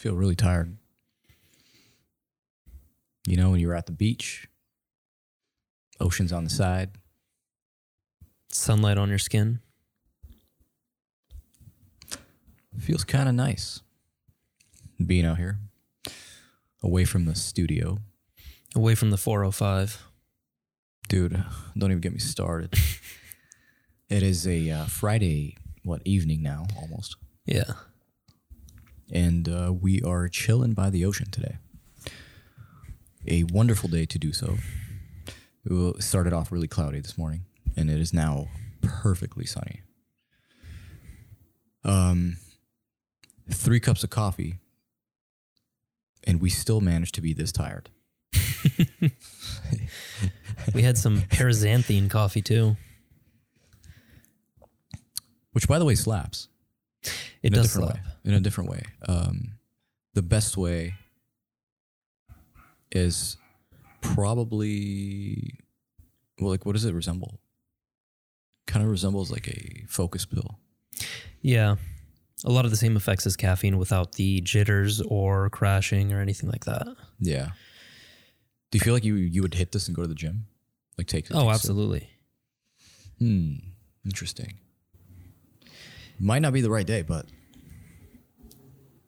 feel really tired. You know, when you were at the beach, ocean's on the side. Sunlight on your skin. Feels kind of nice being out here, away from the studio. Away from the 405. Dude, don't even get me started. it is a uh, Friday, what, evening now, almost. Yeah. And uh, we are chilling by the ocean today. A wonderful day to do so. It started off really cloudy this morning, and it is now perfectly sunny. Um, three cups of coffee, and we still managed to be this tired. We had some paraxanthine coffee too. Which, by the way, slaps. It in a does different slap. way. In a different way. Um, the best way is probably well, like what does it resemble? Kind of resembles like a focus pill. Yeah. A lot of the same effects as caffeine without the jitters or crashing or anything like that. Yeah. Do you feel like you you would hit this and go to the gym? Like take a Oh, absolutely. Hmm. Interesting. Might not be the right day, but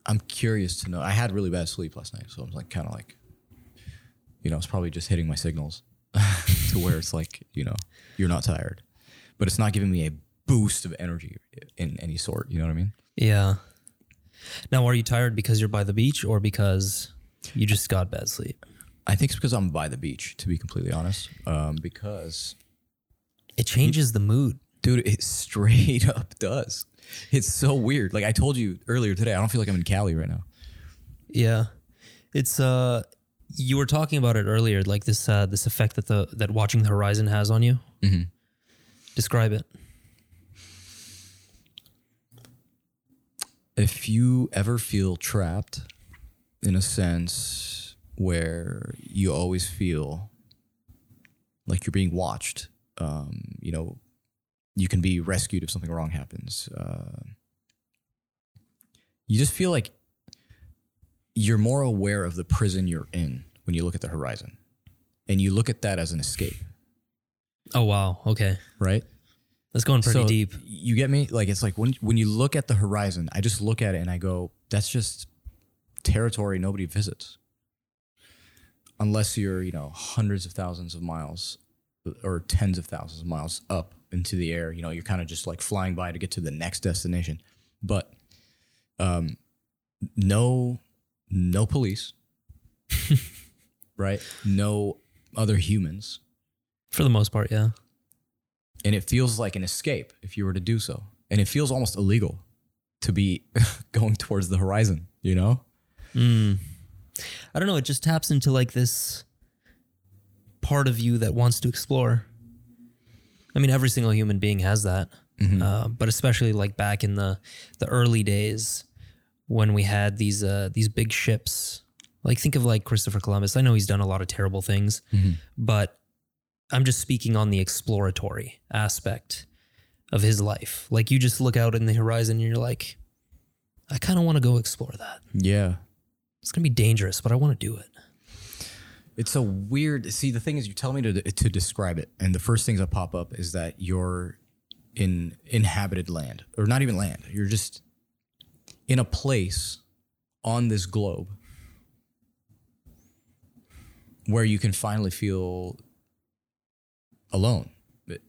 I'm curious to know. I had really bad sleep last night, so I'm like kind of like, you know, it's probably just hitting my signals to where it's like, you know, you're not tired, but it's not giving me a boost of energy in any sort. You know what I mean? Yeah. Now, are you tired because you're by the beach or because you just got bad sleep? I think it's because I'm by the beach, to be completely honest. Um, because, It changes the mood. Dude, it straight up does. It's so weird. Like I told you earlier today, I don't feel like I'm in Cali right now. Yeah. It's uh you were talking about it earlier, like this uh this effect that the that watching the horizon has on you. Mm-hmm. Describe it. if you ever feel trapped in a sense where you always feel like you're being watched, um, you know, you can be rescued if something wrong happens. Uh, you just feel like you're more aware of the prison you're in when you look at the horizon and you look at that as an escape, Oh wow. Okay. right? That's going pretty So, deep. You get me? Like it's like when when you look at the horizon, I just look at it and I go, that's just territory nobody visits. Unless you're, you know, hundreds of thousands of miles or tens of thousands of miles up into the air, you know, you're kind of just like flying by to get to the next destination. But um no no police. right? No other humans For the most part, yeah. and it feels like an escape if you were to do so and it feels almost illegal to be going towards the horizon you know Mm. I don't know. It just taps into like this part of you that wants to explore. I mean, every single human being has that, uh, but especially like back in the the early days when we had these uh, these big ships. Like think of like Christopher Columbus. I know he's done a lot of terrible things, but I'm just speaking on the exploratory aspect of his life. Like you just look out in the horizon and you're like, I kind of want to go explore that. yeah It's gonna be dangerous, but I want to do it. It's a weird see the thing is you tell me to to describe it and the first things that pop up is that you're in inhabited land or not even land you're just in a place on this globe where you can finally feel alone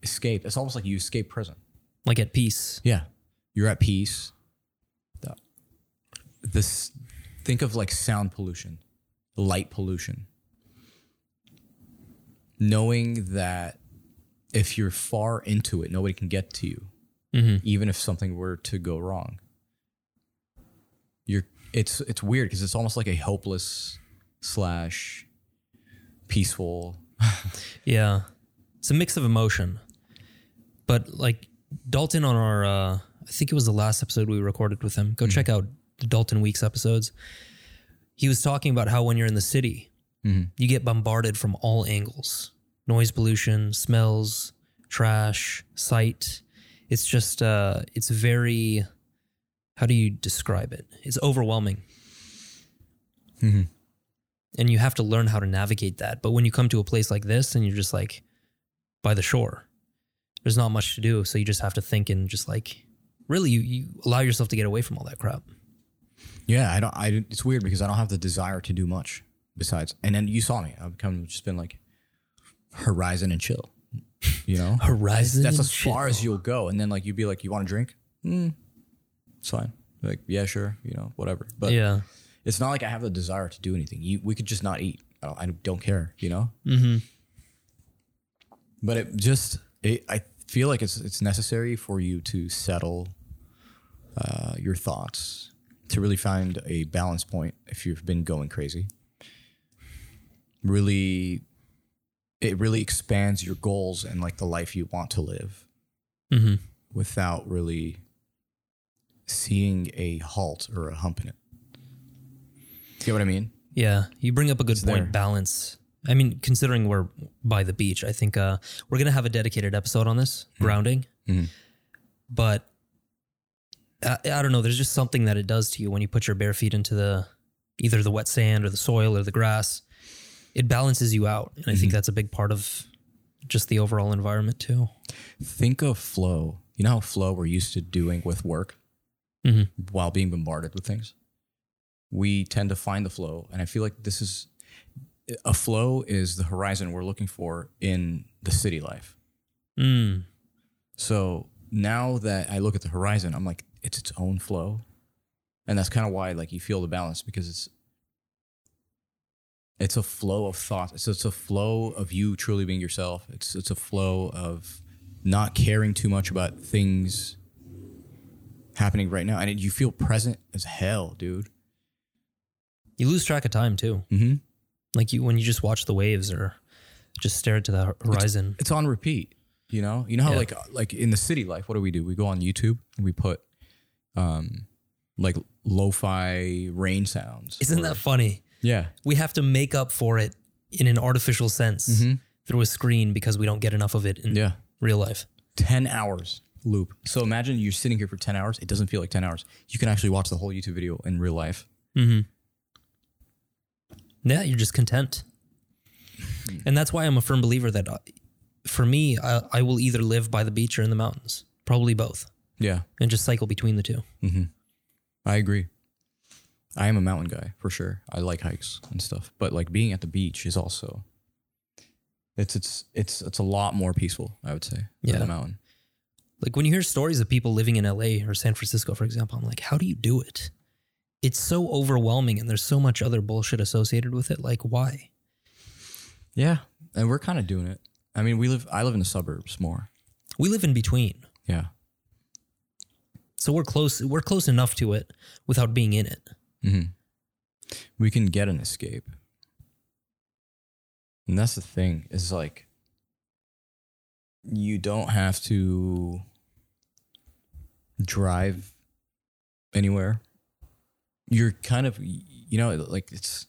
escape it's almost like you escape prison Like at peace. Yeah. You're at peace. This think of like sound pollution, light pollution. Knowing that if you're far into it, nobody can get to you, mm-hmm. even if something were to go wrong. You're it's it's weird because it's almost like a hopeless slash peaceful. Yeah. It's a mix of emotion. But like Dalton on our uh I think it was the last episode we recorded with him. Go mm-hmm. check out the Dalton Weeks episodes. He was talking about how when you're in the city, mm-hmm. you get bombarded from all angles. Noise pollution, smells, trash, sight. It's just uh it's very how do you describe it? It's overwhelming. Mhm. And you have to learn how to navigate that. But when you come to a place like this and you're just like by the shore, there's not much to do. So you just have to think and just like really you, you allow yourself to get away from all that crap. Yeah, I don't. I it's weird because I don't have the desire to do much besides. And then you saw me. I've come just been like horizon and chill. You know, Horizon. that's and as far as you'll go. And then like you'd be like, you want a drink? Mm, it's fine. Like yeah, sure. You know, whatever. But yeah. it's not like I have the desire to do anything. You, we could just not eat. I don't, I don't care. You know. Mm-hmm. But it just, it, I feel like it's it's necessary for you to settle uh, your thoughts to really find a balance point if you've been going crazy. Really, it really expands your goals and like the life you want to live Mm-hmm. without really seeing a halt or a hump in it. You get what I mean? Yeah, you bring up a good point. there. Balance. I mean, considering we're by the beach, I think uh, we're gonna have a dedicated episode on this grounding. Mhm. But I, I don't know. There's just something that it does to you when you put your bare feet into the either the wet sand or the soil or the grass. It balances you out, and I think that's a big part of just the overall environment too. Think of flow. You know how flow we're used to doing with work Mhm. while being bombarded with things? We tend to find the flow. And I feel like this is a flow is the horizon we're looking for in the city life. Mm. So now that I look at the horizon, I'm like, it's its own flow. And that's kind of why like you feel the balance because it's it's a flow of thoughts. It's, it's a flow of you truly being yourself. It's it's a flow of not caring too much about things happening right now. And you feel present as hell, dude. You lose track of time too. Mm-hmm. Like you when you just watch the waves or just stare into the horizon. It's on repeat. You know, you know how Yeah. like like in the city life, what do we do? We go on YouTube and we put um like lo-fi rain sounds. Isn't or- that funny? Yeah? we have to make up for it in an artificial sense through a screen because we don't get enough of it in Mm-hmm. Yeah. real life. 10 hours loop. So imagine you're sitting here for 10 hours. It doesn't feel like 10 hours. You can actually watch the whole YouTube video in real life. Mm-hmm. Yeah, you're just content. And that's why I'm a firm believer that uh, for me, I, I will either live by the beach or in the mountains, probably both, Yeah. and just cycle between the two. mm-hmm. I agree. I am a mountain guy for sure. I like hikes and stuff, but like being at the beach is also it's it's it's it's a lot more peaceful, I would say, than Yeah. the mountain. Like when you hear stories of people living in LA or San Francisco, for example, I'm like, how do you do it? It's so overwhelming and there's so much other bullshit associated with it. Like, why? Yeah, and we're kind of doing it. I mean, we live I live in the suburbs more. We live in between. Yeah. So we're close we're close enough to it without being in it. Mm-hmm. we can get an escape. And that's the thing, is like you don't have to drive anywhere. You're kind of you know, like it's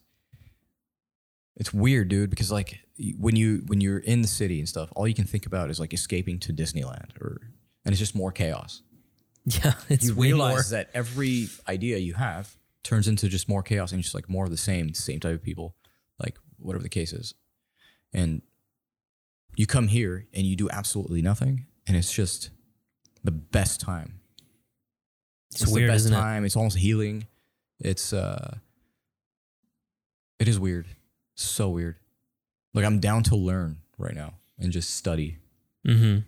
it's weird, dude, because like when you when you're in the city and stuff, all you can think about is like escaping to Disneyland or and it's just more chaos Yeah, it's you way realize more. that every idea you have turns into just more chaos and just like more of the same, same type of people, like whatever the case is. And you come here and you do absolutely nothing, and it's just the best time. It's weird, the best isn't it? It's almost healing. It's uh, it is weird, so weird. Like I'm down to learn right now and just study. Mm-hmm.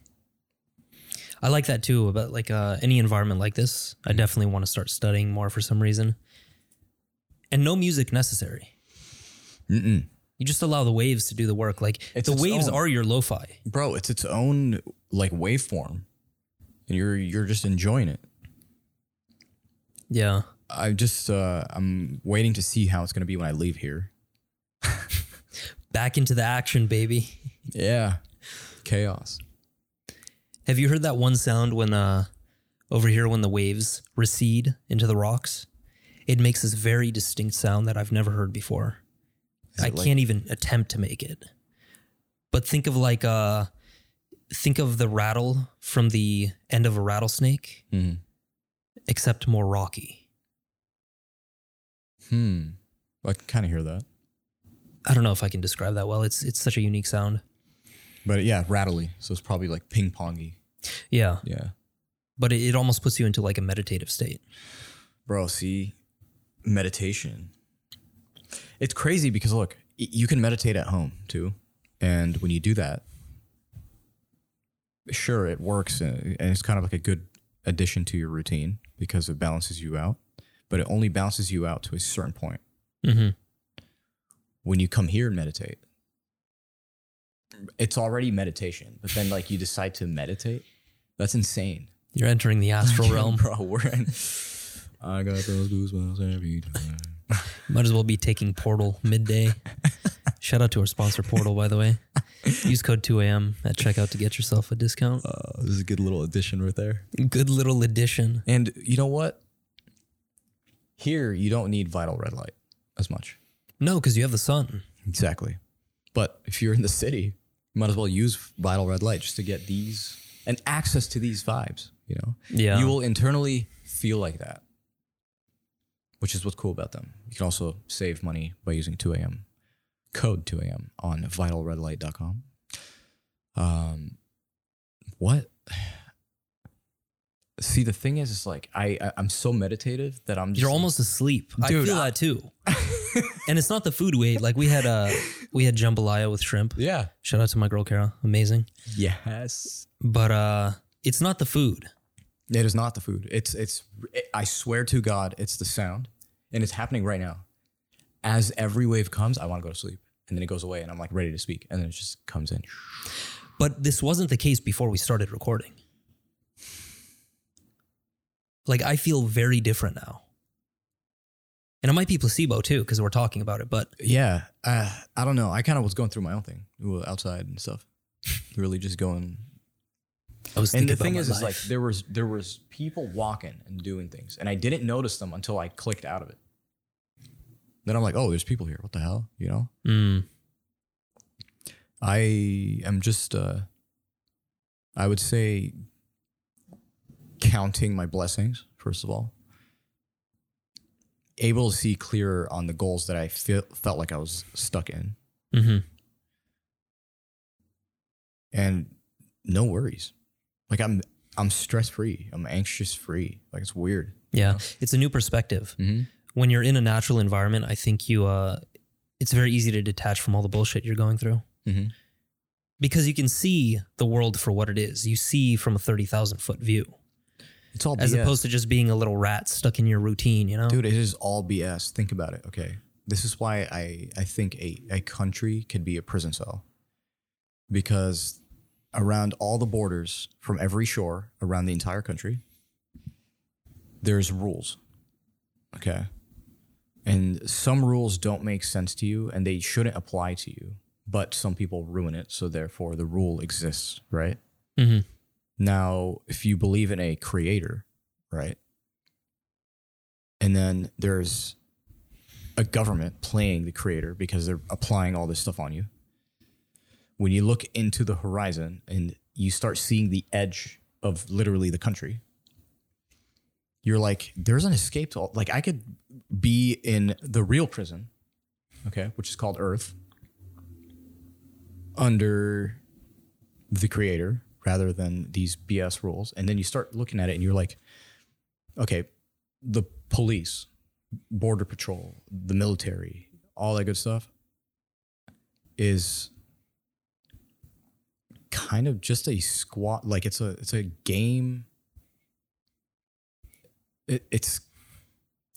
I like that too. About like uh, any environment like this, I definitely want to start studying more for some reason. And no music necessary. Mm-mm. You just allow the waves to do the work. Like It's the its waves own- are your lo-fi. bro it's its own like waveform and you're you're just enjoying it Yeah. i just uh i'm waiting to see how it's going to be when i leave here Back into the action, baby. yeah chaos Have you heard that one sound when uh over here when the waves recede into the rocks? It makes this very distinct sound that I've never heard before. I like- can't even attempt to make it. But think of like uh think of the rattle from the end of a rattlesnake, Mhm. except more rocky. hmm I can kind of hear that. I don't know if I can describe that well. It's it's such a unique sound. But yeah, rattly. So it's probably like ping pongy. Yeah, Yeah. but it, it almost puts you into like a meditative state. Bro, see, meditation. It's crazy because look, you can meditate at home too. And when you do that, sure, it works uh, and it's kind of like a good addition to your routine because it balances you out, but it only balances you out to a certain point. Mm-hmm. When you come here and meditate, it's already meditation, but then like you decide to meditate, that's insane. You're entering the astral realm. Bro, we're in. I got those goosebumps every time. Might as well be taking Portal midday. Shout out to our sponsor Portal, by the way. Use code 2am at checkout to get yourself a discount. Uh, this is a good little addition right there. Good little addition. And you know what? Here, you don't need vital red light as much. No, because you have the sun. Exactly. But if you're in the city, you might as well use vital red light just to get these and access to these vibes, you know? Yeah. You will internally feel like that, which is what's cool about them. You can also save money by using 2 a.m. code 2 a.m. on vitalredlight.com. Um, what? See, the thing is, it's like I, I I'm so meditative that I'm just You're almost asleep. I feel I- that too. and it's not the food we ate. Like we had uh we had jambalaya with shrimp. yeah. Shout out to my girl Kara. Amazing. Yes. But uh it's not the food. It is not the food. It's it's. I swear to God, it's the sound, and it's happening right now. As every wave comes, I want to go to sleep, and then it goes away, and I'm like ready to speak, and then it just comes in. But this wasn't the case before we started recording. Like I feel very different now. And it might be placebo too, because we're talking about it. But Yeah, uh, I don't know. I kind of was going through my own thing outside and stuff. really just going. And the thing is, is like there was there was people walking and doing things, and I didn't notice them until I clicked out of it. Then I'm like, oh, there's people here. What the hell? You know. Mm, I am just uh I would say counting my blessings first of all. Able to see clearer on the goals that I feel, felt like I was stuck in hmm and no worries. Like I'm I'm stress free. I'm anxious free. Like it's weird. Yeah, it's a new perspective. Mm-hmm. When you're in a natural environment, I think you uh, it's very easy to detach from all the bullshit you're going through Mhm. because you can see the world for what it is. You see from a thirty thousand foot view, It's all as BS. opposed to just being a little rat stuck in your routine. You know, Dude, it is all BS. Think about it. Okay. This is why I, I think a, a country could be a prison cell. Because around all the borders from every shore around the entire country, there's rules. Okay. And some rules don't make sense to you and they shouldn't apply to you, but some people ruin it. So therefore the rule exists, right? Mhm. Now, if you believe in a creator, right? And then there's a government playing the creator because they're applying all this stuff on you. When you look into the horizon and you start seeing the edge of literally the country, you're like, there's an escape to all. Like, I could be in the real prison, okay, which is called Earth, under the creator rather than these BS rules. And then you start looking at it and you're like, okay, the police, border patrol, the military, all that good stuff is kind of just a squat like it's a it's a game. It, it's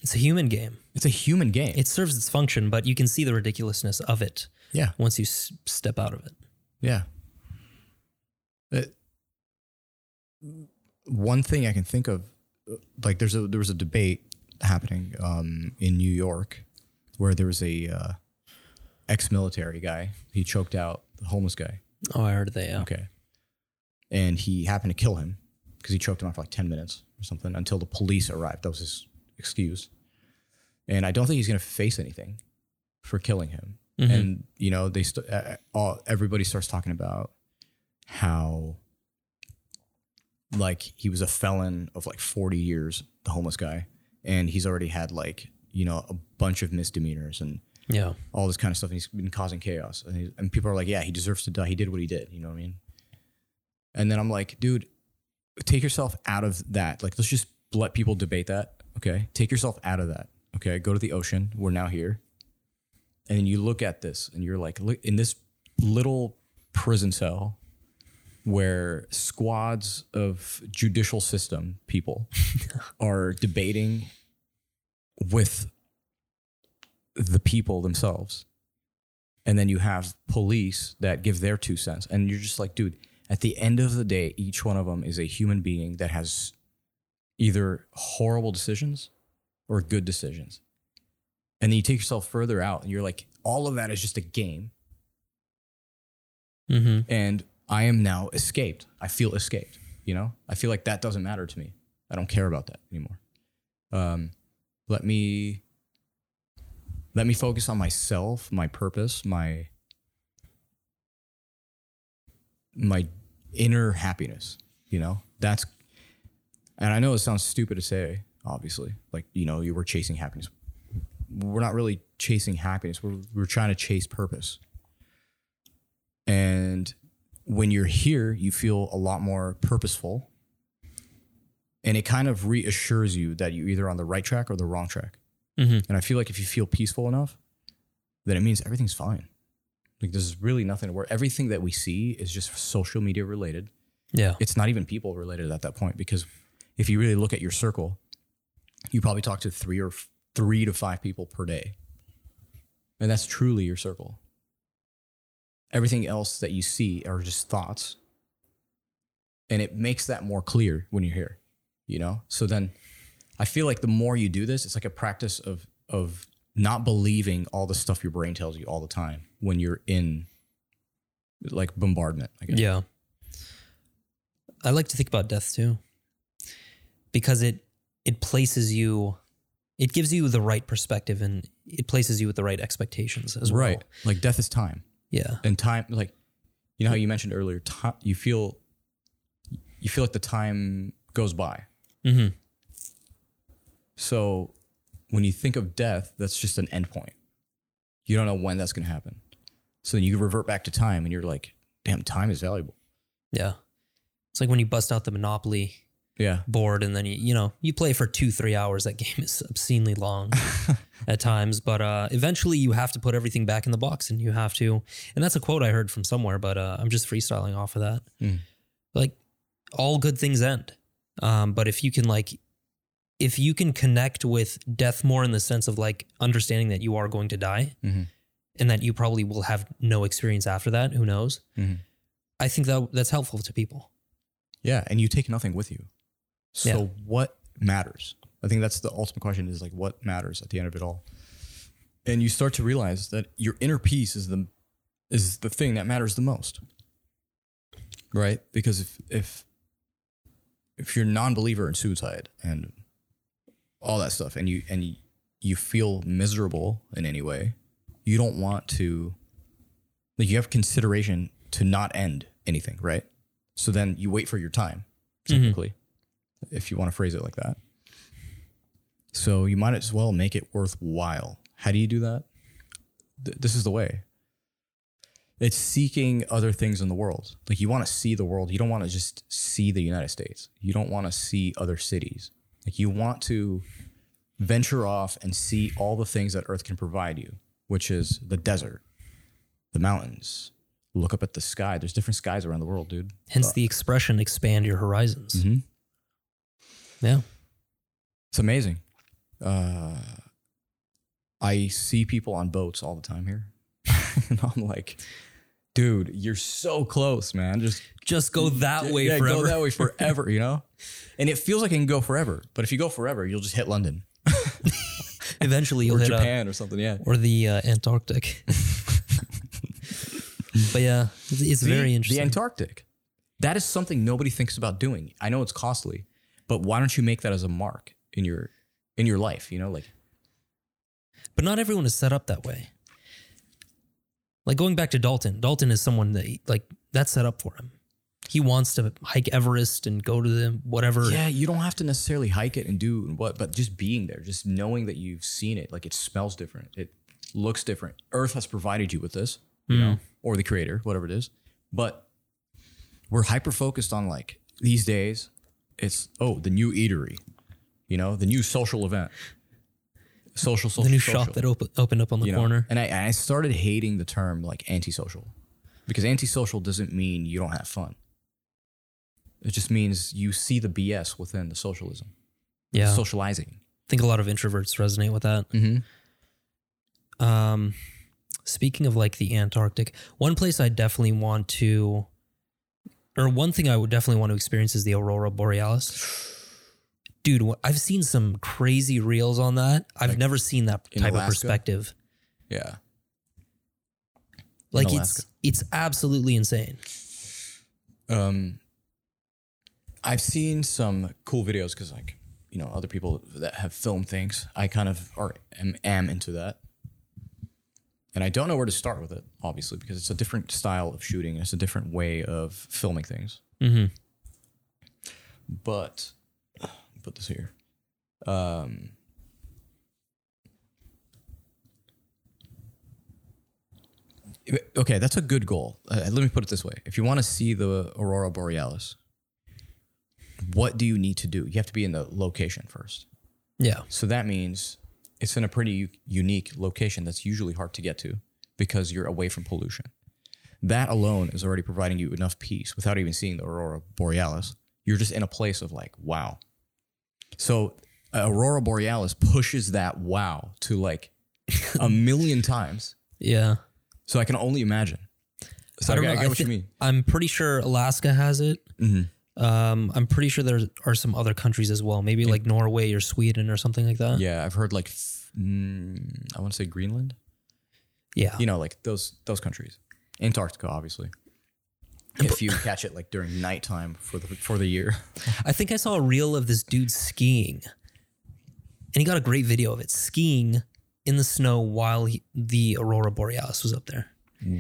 it's a human game. it's a human game. It serves its function, but you can see the ridiculousness of it yeah. once you s- step out of it. yeah. It- one thing i can think of uh, like there's a there was a debate happening um in new york where there was a uh, ex-military guy. He choked out the homeless guy Oh, I heard that. Yeah. Okay. And he happened to kill him because he choked him out for like 10 minutes or something until the police arrived. That was his excuse. And I don't think he's going to face anything for killing him. Mhm. And, you know, they st- uh, all, everybody starts talking about how like he was a felon of like 40 years, the homeless guy. And he's already had like you know, a bunch of misdemeanors and Yeah. all this kind of stuff. And he's been causing chaos. And, he, and people are like, yeah, he deserves to die. He did what he did. You know what I mean? And then I'm like, dude, take yourself out of that. Like, let's just let people debate that. Okay. Take yourself out of that. Okay. Go to the ocean. We're now here. And then you look at this and you're like, look in this little prison cell where squads of judicial system people are debating with the people themselves. And then you have police that give their two cents. And you're just like, dude, at the end of the day, each one of them is a human being that has either horrible decisions or good decisions. And then you take yourself further out and you're like, all of that is just a game. Mm-hmm. And I am now escaped. I feel escaped. You know, I feel like that doesn't matter to me. I don't care about that anymore. Um, let me let me focus on myself, my purpose, my my inner happiness. You know, that's and I know it sounds stupid to say, obviously, like you know, you were chasing happiness. We're not really chasing happiness. We're we're trying to chase purpose. And when you're here, you feel a lot more purposeful. And it kind of reassures you that you're either on the right track or the wrong track. Mm-hmm. And I feel like if you feel peaceful enough, then it means everything's fine. Like there's really nothing where everything that we see is just social media related. Yeah. It's not even people related at that point because if you really look at your circle, you probably talk to three or f- three to five people per day. And that's truly your circle. Everything else that you see are just thoughts. And it makes that more clear when you're here, you know? So then I feel like the more you do this, it's like a practice of of not believing all the stuff your brain tells you all the time when you're in like bombardment, I guess. Yeah. I like to think about death too. Because it it places you it gives you the right perspective and it places you with the right expectations as well. Right. Like death is time. Yeah. and time like you know how you mentioned earlier time you feel you feel like the time goes by Mm-hmm. So when you think of death that's just an endpoint. You don't know when that's going to happen. So then you revert back to time and you're like damn time is valuable. Yeah. It's like when you bust out the Monopoly yeah. board and then you you know you play for two three hours. That game is obscenely long at times but uh eventually you have to put everything back in the box and you have to and that's a quote i heard from somewhere but uh i'm just freestyling off of that. Mm. like all good things end. Um but if you can like if you can connect with death more in the sense of like understanding that you are going to die Mhm. and that you probably will have no experience after that who knows? Mhm. i think that that's helpful to people. Yeah and you take nothing with you. So Yeah. what matters? I think that's the ultimate question is like what matters at the end of it all? And you start to realize that your inner peace is the is the thing that matters the most. Right? Because if if if you're a non-believer in suicide and all that stuff and you and you, you feel miserable in any way you don't want to like you have consideration to not end anything right? So then you wait for your time mm-hmm. technically if you want to phrase it like that. So you might as well make it worthwhile. How do you do that? Th- this is the way. It's seeking other things in the world. Like you want to see the world. You don't want to just see the united states. You don't want to see other cities like you want to venture off and see all the things that earth can provide you which is the desert the mountains look up at the sky there's different skies around the world dude hence the expression expand your horizons mm-hmm. yeah It's amazing. Uh, I see people on boats all the time here. and I'm like, dude, you're so close, man. Just just go that way yeah, forever go that way forever, you know? And it feels like it can go forever. But if you go forever, you'll just hit London Eventually, you'll or hit uh, Japan or something. Yeah. or the uh, Antarctic. but yeah, it's, it's The- very interesting. The. Antarctic. That is something nobody thinks about doing. I know it's costly, but why don't you make that as a mark in your in your life? You know, like but not everyone is set up that way. Like going back to Dalton, Dalton is someone that like that's set up for him. he wants to hike Everest and go to the whatever. Yeah, you don't have to necessarily hike it and do what, but just being there, just knowing that you've seen it, like it smells different, it looks different. Earth has provided you with this, you mm-hmm. know, or the creator, whatever it is. But we're hyper focused on like these days, it's oh, the new eatery, you know, the new social event. Social, social, the new social, shop that op- opened up on the you know? corner. And I, I started hating the term like antisocial because antisocial doesn't mean you don't have fun. It just means you see the BS within the socialism, Yeah, socializing. I think a lot of introverts resonate with that. Mm-hmm. Um, speaking of like the Antarctic, one place I definitely want to, or one thing I would definitely want to experience is the Aurora Borealis. Dude, I've seen some crazy reels on that. I've never seen that type of perspective. Yeah. Like it's it's absolutely insane. Um, I've seen some cool videos because, like, you know, other people that have filmed things. I kind of are am, am into that, and I don't know where to start with it, obviously, because it's a different style of shooting. It's a different way of filming things. Mm-hmm. But put this here. Um, okay, that's a good goal. Uh, let me put it this way: if you want to see the aurora borealis, what do you need to do? You have to be in the location first. Yeah. So that means it's in a pretty unique location that's usually hard to get to because you're away from pollution. That alone is already providing you enough peace without even seeing the aurora borealis. You're just in a place of like, wow. So aurora borealis pushes that wow to like a million times. Yeah. So I can only imagine. So I, don't I know. get I what thi- you mean. I'm pretty sure Alaska has it. Um, I'm pretty sure there are some other countries as well. Maybe like Norway or Sweden or something like that. Yeah, I've heard like, f- mm, I want to say Greenland. Yeah. you know, like those those countries. Antarctica, obviously. If you catch it like during nighttime for the for the year. I think I saw a reel of this dude skiing, and he got a great video of it skiing in the snow while he, the aurora borealis was up there.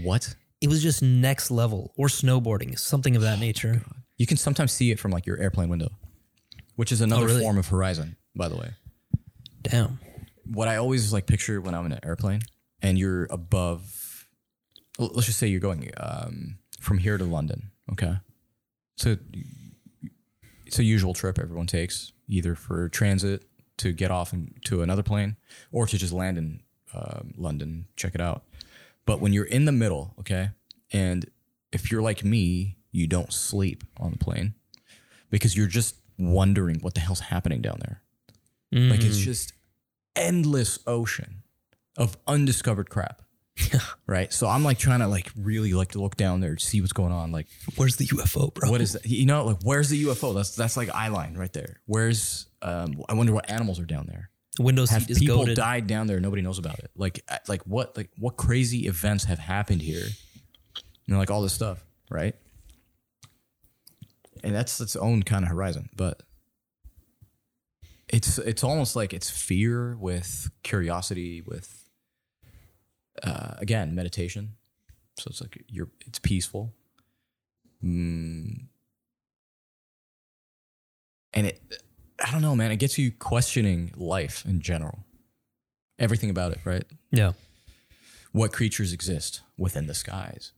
What? It was just next level, or snowboarding, something of that nature. You can sometimes see it from like your airplane window, which is another really? form of horizon, by the way. Damn. What I always like picture when I'm in an airplane and you're above let's just say you're going um, from here to London, okay? So it's a usual trip everyone takes, either for transit to get off and to another plane or to just land in um, London, check it out. But when you're in the middle, okay, and if you're like me, you don't sleep on the plane because you're just wondering what the hell's happening down there. Like it's just endless ocean of undiscovered crap. right. So I'm like trying to like really like to look down there, to see what's going on. Like, Where's the UFO, bro? what is that? You know, like where's the UFO? That's that's like eye line right there. Where's um I wonder what animals are down there. Windows Have people died down there? Nobody knows about it. Like uh, like what like what crazy events have happened here? You know, like all this stuff, right? And that's its own kind of horizon, but it's it's almost like it's fear with curiosity with uh, again meditation. So it's like you're it's peaceful. Mm. And it I don't know, man, it gets you questioning life in general. Everything about it, right? Yeah. What creatures exist within the skies?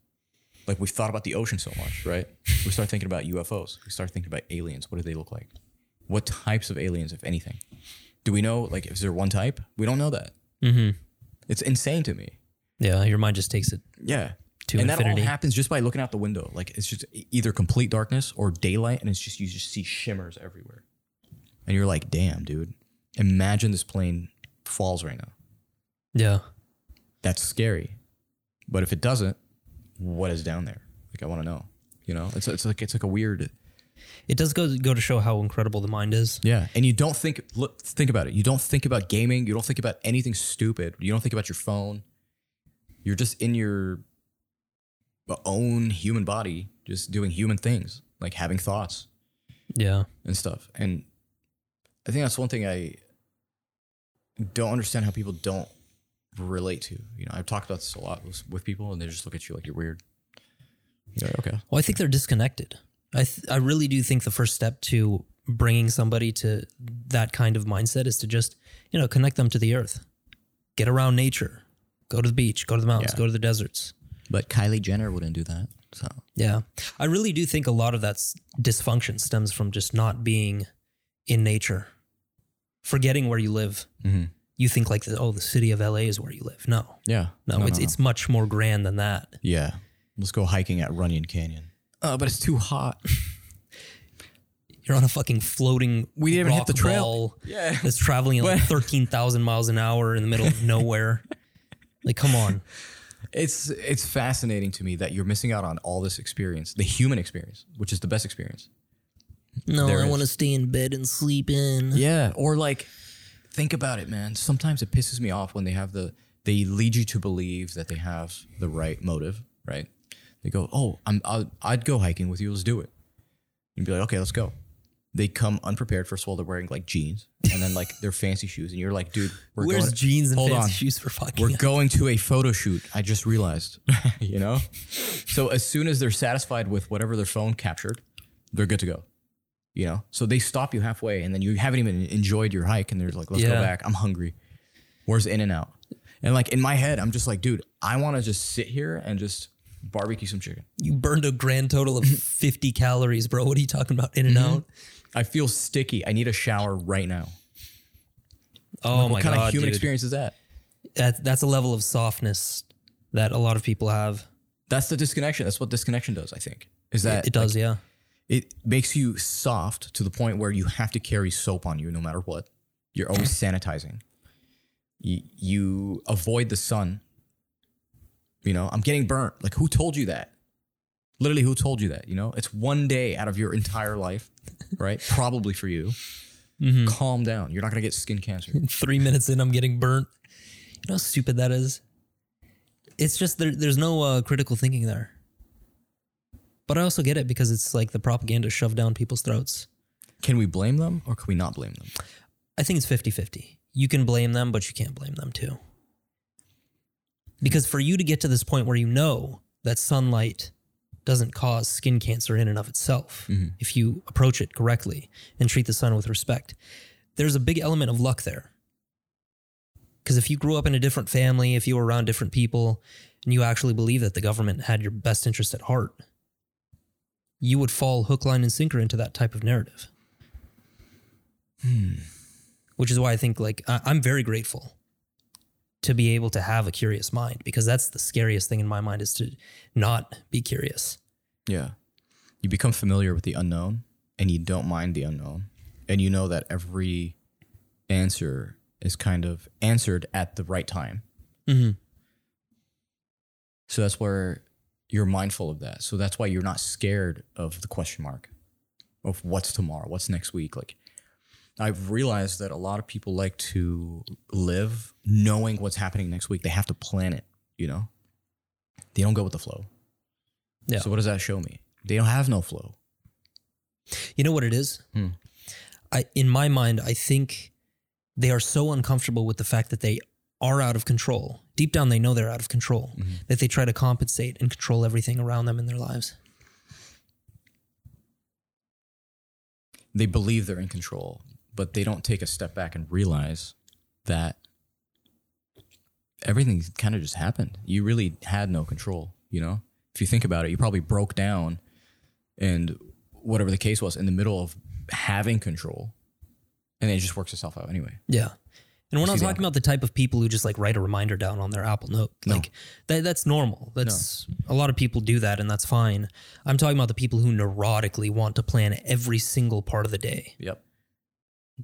Like we've thought about the ocean so much, right? We start thinking about UFOs. We start thinking about aliens. What do they look like? What types of aliens, if anything? Do we know, like, is there one type? We don't know that. Mm-hmm. It's insane to me. Yeah. Your mind just takes it. Yeah. To and infinity. that all happens just by looking out the window. Like it's just either complete darkness or daylight, and it's just you just see shimmers everywhere. And you're like, damn, dude. Imagine this plane falls right now. Yeah. That's scary. But if it doesn't, what is down there? Like I want to know. You know, it's it's like it's like a weird. It does go go to show how incredible the mind is. Yeah, and you don't think look think about it. You don't think about gaming. You don't think about anything stupid. You don't think about your phone. You're just in your own human body, just doing human things, like having thoughts Yeah. and stuff. And I think that's one thing I don't understand how people don't relate to. You know, I've talked about this a lot with, with people, and they just look at you like you're weird. You're like, okay, Well, I think they're disconnected. I th- I really do think the first step to bringing somebody to that kind of mindset is to just you know connect them to the earth, get around nature, go to the beach, go to the mountains, Yeah. go to the deserts. But Kylie Jenner wouldn't do that. So Yeah, I really do think a lot of that dysfunction stems from just not being in nature, forgetting where you live. You think like the, oh the city of LA is where you live. No, yeah, no, it's it's much more grand than that. yeah. Let's go hiking at Runyon Canyon. Uh, but it's too hot. You're on a fucking floating. We didn't even hit the trail. Yeah. that's traveling at like thirteen thousand miles an hour in the middle of nowhere. like, come on. It's it's fascinating to me that you're missing out on all this experience, the human experience, which is the best experience. No, There I is. want to stay in bed and sleep in. Yeah, or like think about it, man. Sometimes it pisses me off when they have the they lead you to believe that they have the right motive, right? They go, "Oh, I'm I'll, I'd go hiking with you. Let's do it." You'd be like, "Okay, let's go." They come unprepared. First of all, they're wearing like jeans and then like their fancy shoes, and you're like, "Dude, we're Where's going." jeans and hold fancy on. shoes for fucking? We're going to a photo shoot. I just realized, you know? So as soon as they're satisfied with whatever their phone captured, they're good to go. You know? So they stop you halfway and then you haven't even enjoyed your hike and they're like, let's go back. I'm hungry. Where's In-N-Out? And like in my head, I'm just like, dude, I want to just sit here and just barbecue some chicken. you burned a grand total of fifty calories, bro. What are you talking about? In and Mm-hmm. out. I feel sticky. I need a shower right now. Oh my god! what kind god, of human dude. experience is that? That, that's a level of softness that a lot of people have. That's the disconnection. That's what disconnection does, I think. Is that It does, yeah. it makes you soft to the point where you have to carry soap on you no matter what. You're always sanitizing. You, you avoid the sun. You know, I'm getting burnt. Like, who told you that? Literally, who told you that? You know, it's one day out of your entire life, right? Probably for you. Calm down. You're not gonna get skin cancer. Three minutes in, I'm getting burnt. You know how stupid that is? It's just there, there's no uh, critical thinking there. But I also get it because it's like the propaganda shoved down people's throats. Can we blame them or can we not blame them? I think it's 50 50. You can blame them, but you can't blame them too. Because for you to get to this point where you know that sunlight doesn't cause skin cancer in and of itself, mm-hmm. if you approach it correctly and treat the sun with respect, there's a big element of luck there. Because if you grew up in a different family, if you were around different people, and you actually believe that the government had your best interest at heart, you would fall hook, line, and sinker into that type of narrative. Hmm. Which is why I think like I- I'm very grateful to be able to have a curious mind because that's the scariest thing in my mind is to not be curious. Yeah. You become familiar with the unknown and you don't mind the unknown. And you know that every answer is kind of answered at the right time. Mm-hmm. So that's where you're mindful of that. So that's why you're not scared of the question mark of what's tomorrow, what's next week. Like I've realized that a lot of people like to live knowing what's happening next week. They have to plan it, you know? They don't go with the flow. Yeah. So what does that show me? They don't have no flow. You know what it is? Hmm. I in my mind, I think they are so uncomfortable with the fact that they are out of control. Deep down they know they're out of control. That they try to compensate and control everything around them in their lives. they believe they're in control, but they don't take a step back and realize that everything kind of just happened. You really had no control, you know? If you think about it, you probably broke down and whatever the case was in the middle of having control. And it just works itself out anyway. Yeah. And was see talking about the type of people who just like write a reminder down on their Apple Note, like that, that's normal. That's a lot of people do that, and that's fine. I'm talking about the people who neurotically want to plan every single part of the day. Yep.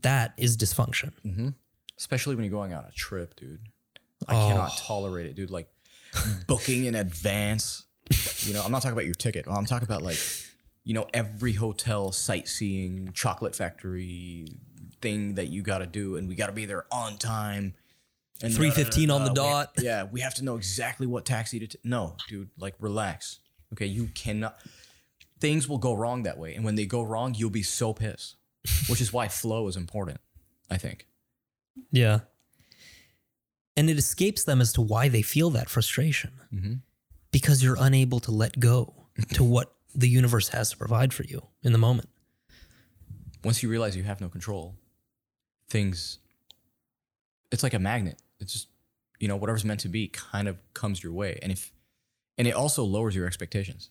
That is dysfunction. Mm-hmm. Especially when you're going on a trip, dude. I Oh. cannot tolerate it, dude. Like booking in advance. You know, I'm not talking about your ticket. I'm talking about like, you know, every hotel sightseeing, chocolate factory thing that you got to do, and we got to be there on time. And 3:15 on the we- dot. yeah, we have to know exactly what taxi to. T- no, dude, like relax. Okay, you cannot. Things will go wrong that way, and when they go wrong, you'll be so pissed. Which is why flow is important. I think. Yeah. And it escapes them as to why they feel that frustration. Mm-hmm. Because you're unable to let go to what the universe has to provide for you in the moment. Once you realize you have no control, things it's like a magnet. It's just you know whatever's meant to be kind of comes your way, and if and it also lowers your expectations.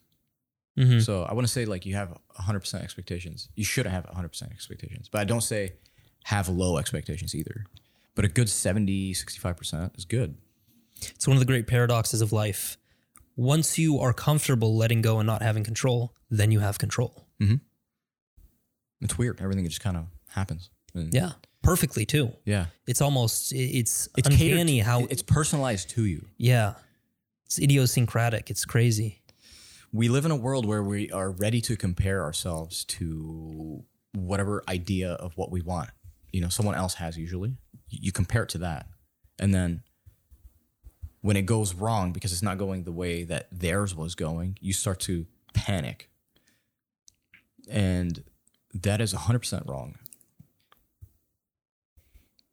Mhm. So I want to say like you have 100% expectations. You shouldn't have 100% expectations, but I don't say have low expectations either. But a good 70, 65% is good. It's one of the great paradoxes of life. Once you are comfortable letting go and not having control, then you have control. It's weird. Everything just kind of happens. And Yeah, perfectly too. Yeah. It's almost it's, It's uncanny to- how it's personalized to you. yeah, it's idiosyncratic. It's crazy. We live in a world where we are ready to compare ourselves to whatever idea of what we want. You know, someone else has usually. You compare it to that. And then when it goes wrong because it's not going the way that theirs was going, you start to panic. And that is 100% wrong.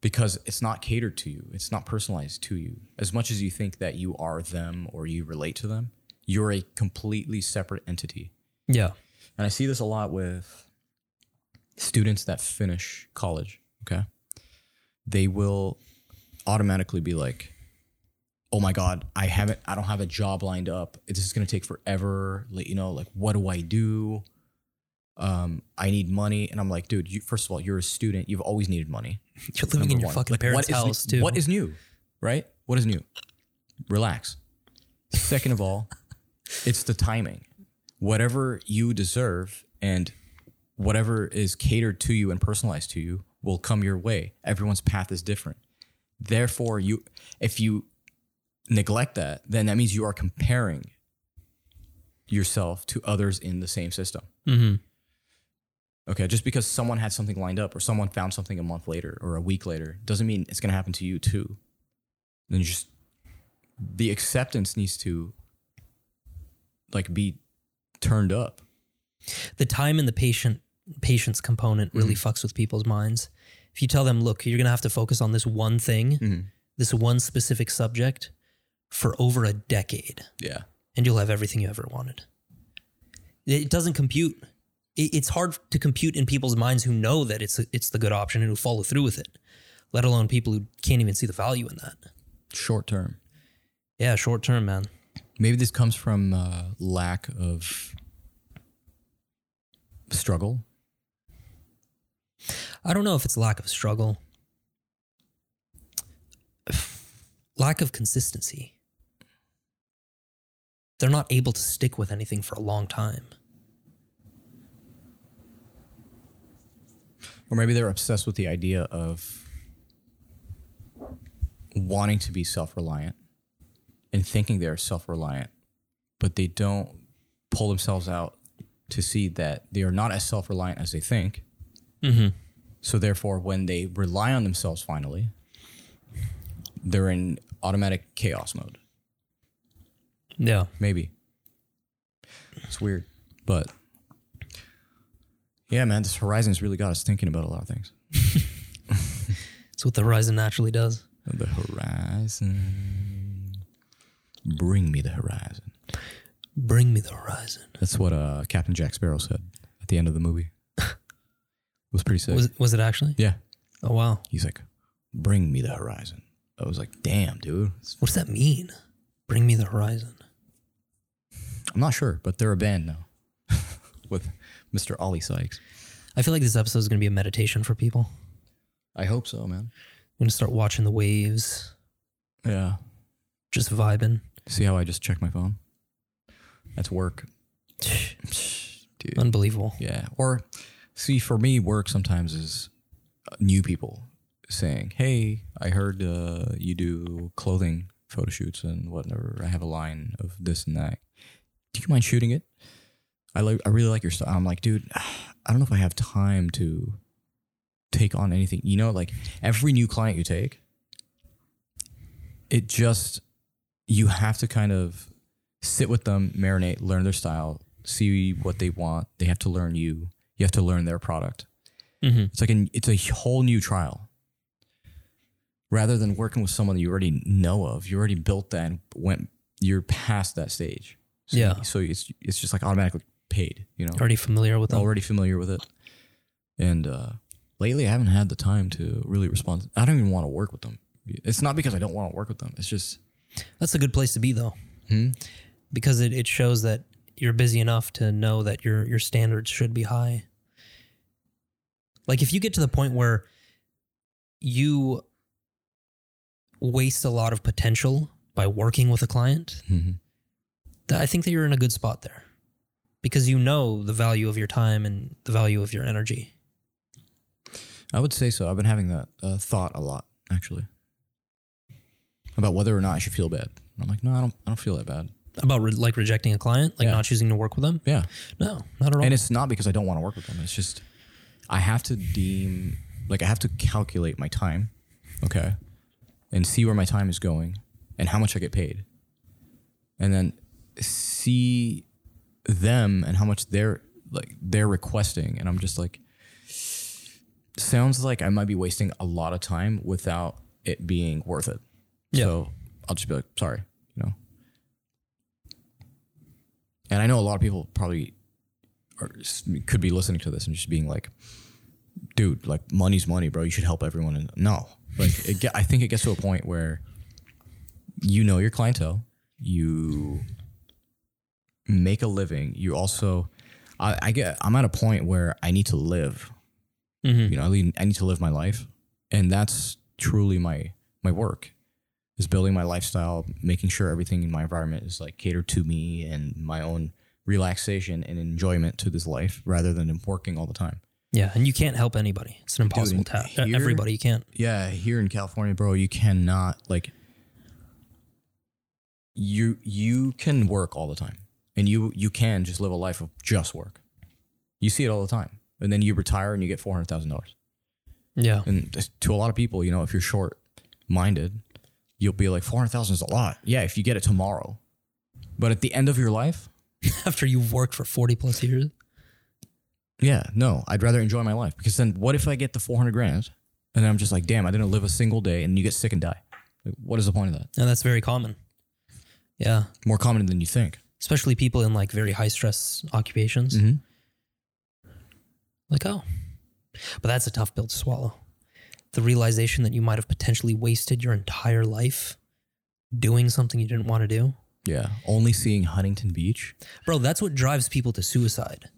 Because it's not catered to you. It's not personalized to you. As much as you think that you are them or you relate to them, you're a completely separate entity. Yeah. And I see this a lot with students that finish college. Okay. They will automatically be like, oh my God, I haven't, I don't have a job lined up. This is going to take forever. Like, you know, like, what do I do? Um, I need money. And I'm like, dude, you, first of all, you're a student. You've always needed money. You're living in your one. fucking Like, parents' what is- house too. What is new? Right? What is new? Relax. Second of all, it's the timing. Whatever you deserve and whatever is catered to you and personalized to you will come your way. Everyone's path is different. Therefore, you if you neglect that, then that means you are comparing yourself to others in the same system. Mhm. Okay, just because someone had something lined up or someone found something a month later or a week later doesn't mean it's going to happen to you too. Then just the acceptance needs to like be turned up. the time and the patient patience component really Mm-hmm. fucks with people's minds. If you tell them, look, you're gonna have to focus on this one thing, Mm-hmm. this one specific subject for over a decade, Yeah. and you'll have everything you ever wanted. It doesn't compute. It's hard to compute in people's minds who know that it's it's the good option and who follow through with it. Let alone people who can't even see the value in that. Short term. Yeah, short term, man. Maybe this comes from uh, lack of struggle. I don't know if it's lack of struggle, lack of consistency. They're not able to stick with anything for a long time. Or maybe they're obsessed with the idea of wanting to be self reliant and thinking they're self reliant, but they don't pull themselves out to see that they are not as self reliant as they think. Mm-hmm. So, therefore, when they rely on themselves finally, they're in automatic chaos mode. Yeah. Maybe. It's weird. But yeah, man, this Horizon's really got us thinking about a lot of things. It's what the horizon naturally does. The horizon. Bring me the horizon. Bring me the horizon. That's what uh, Captain Jack Sparrow said at the end of the movie. it was pretty sick. Was was it actually? yeah. Oh wow. He's like, bring me the horizon. I was like, damn, dude. What does that mean? Bring me the horizon. I'm not sure, but they're a band now with Mr. Oli Sykes. I feel like this episode is going to be a meditation for people. I hope so, man. I'm going to start watching the waves, Yeah. just vibing. See how I just checked my phone? That's work. Dude. Unbelievable. Yeah. Or see, for me, work sometimes is uh, new people saying, "Hey, I heard uh, you do clothing photo shoots and whatever. I have a line of this and that. Do you mind shooting it? I like. I really like your stuff." I'm like, dude, I don't know if I have time to take on anything. You know, like every new client you take, it just you have to kind of sit with them, marinate, learn their style, see what they want. They have to learn you. You have to learn their product. Mhm. It's like an, it's a whole new trial. Rather than working with someone that you already know of, you already built that and went. You're past that stage. So, Yeah. So it's it's just like automatically paid. You know, Already familiar with them. already familiar with it. And uh, lately, I haven't had the time to really respond. I don't even want to work with them. It's not because I don't want to work with them. It's just That's a good place to be though. Hmm? Because it, it shows that you're busy enough to know that your your standards should be high. Like if you get to the point where you waste a lot of potential by working with a client, Mhm. I think that you're in a good spot there. Because you know the value of your time and the value of your energy. I would say so. I've been having that uh, thought a lot actually about whether or not I should feel bad. I'm like, no, I don't. I don't feel that bad. About re- like rejecting a client, like Yeah. not choosing to work with them? Yeah, No, not at all. and it's not because I don't want to work with them. It's just I have to deem like I have to calculate my time, okay, and see where my time is going and how much I get paid, and then see them and how much they're like they're requesting, and I'm just like, sounds like I might be wasting a lot of time without it being worth it. Yeah. So I'll just be like, sorry, you know. And I know a lot of people probably are, could be listening to this and just being like, dude, like money's money, bro. You should help everyone. And no, like it I think it gets to a point where you know your clientele, you make a living. You also, I, I get, I'm at a point where I need to live. Mhm. You know, I need, I need to live my life, and that's truly my my work is building my lifestyle, making sure everything in my environment is like catered to me and my own relaxation and enjoyment to this life rather than working all the time. Yeah, and you can't help anybody. It's an impossible task. Everybody you can't. Yeah, here in California, bro, you cannot like you you can work all the time. And you you can just live a life of just work. You see it all the time. And then you retire and you get four hundred thousand dollars. Yeah. And to a lot of people, you know, if you're short minded, you'll be like four hundred thousand is a lot. Yeah, if you get it tomorrow. But at the end of your life, After you've worked for 40 plus years. yeah, no, I'd rather enjoy my life because then what if I get the four hundred grand and then I'm just like, damn, I didn't live a single day, and you get sick and die. Like, what is the point of that? And that's very common. Yeah. More common than you think. Especially people in like very high stress occupations. Mm-hmm. Like, oh. But that's a tough pill to swallow. The realization that you might have potentially wasted your entire life doing something you didn't want to do. Yeah, only seeing Huntington Beach. Bro, that's what drives people to suicide.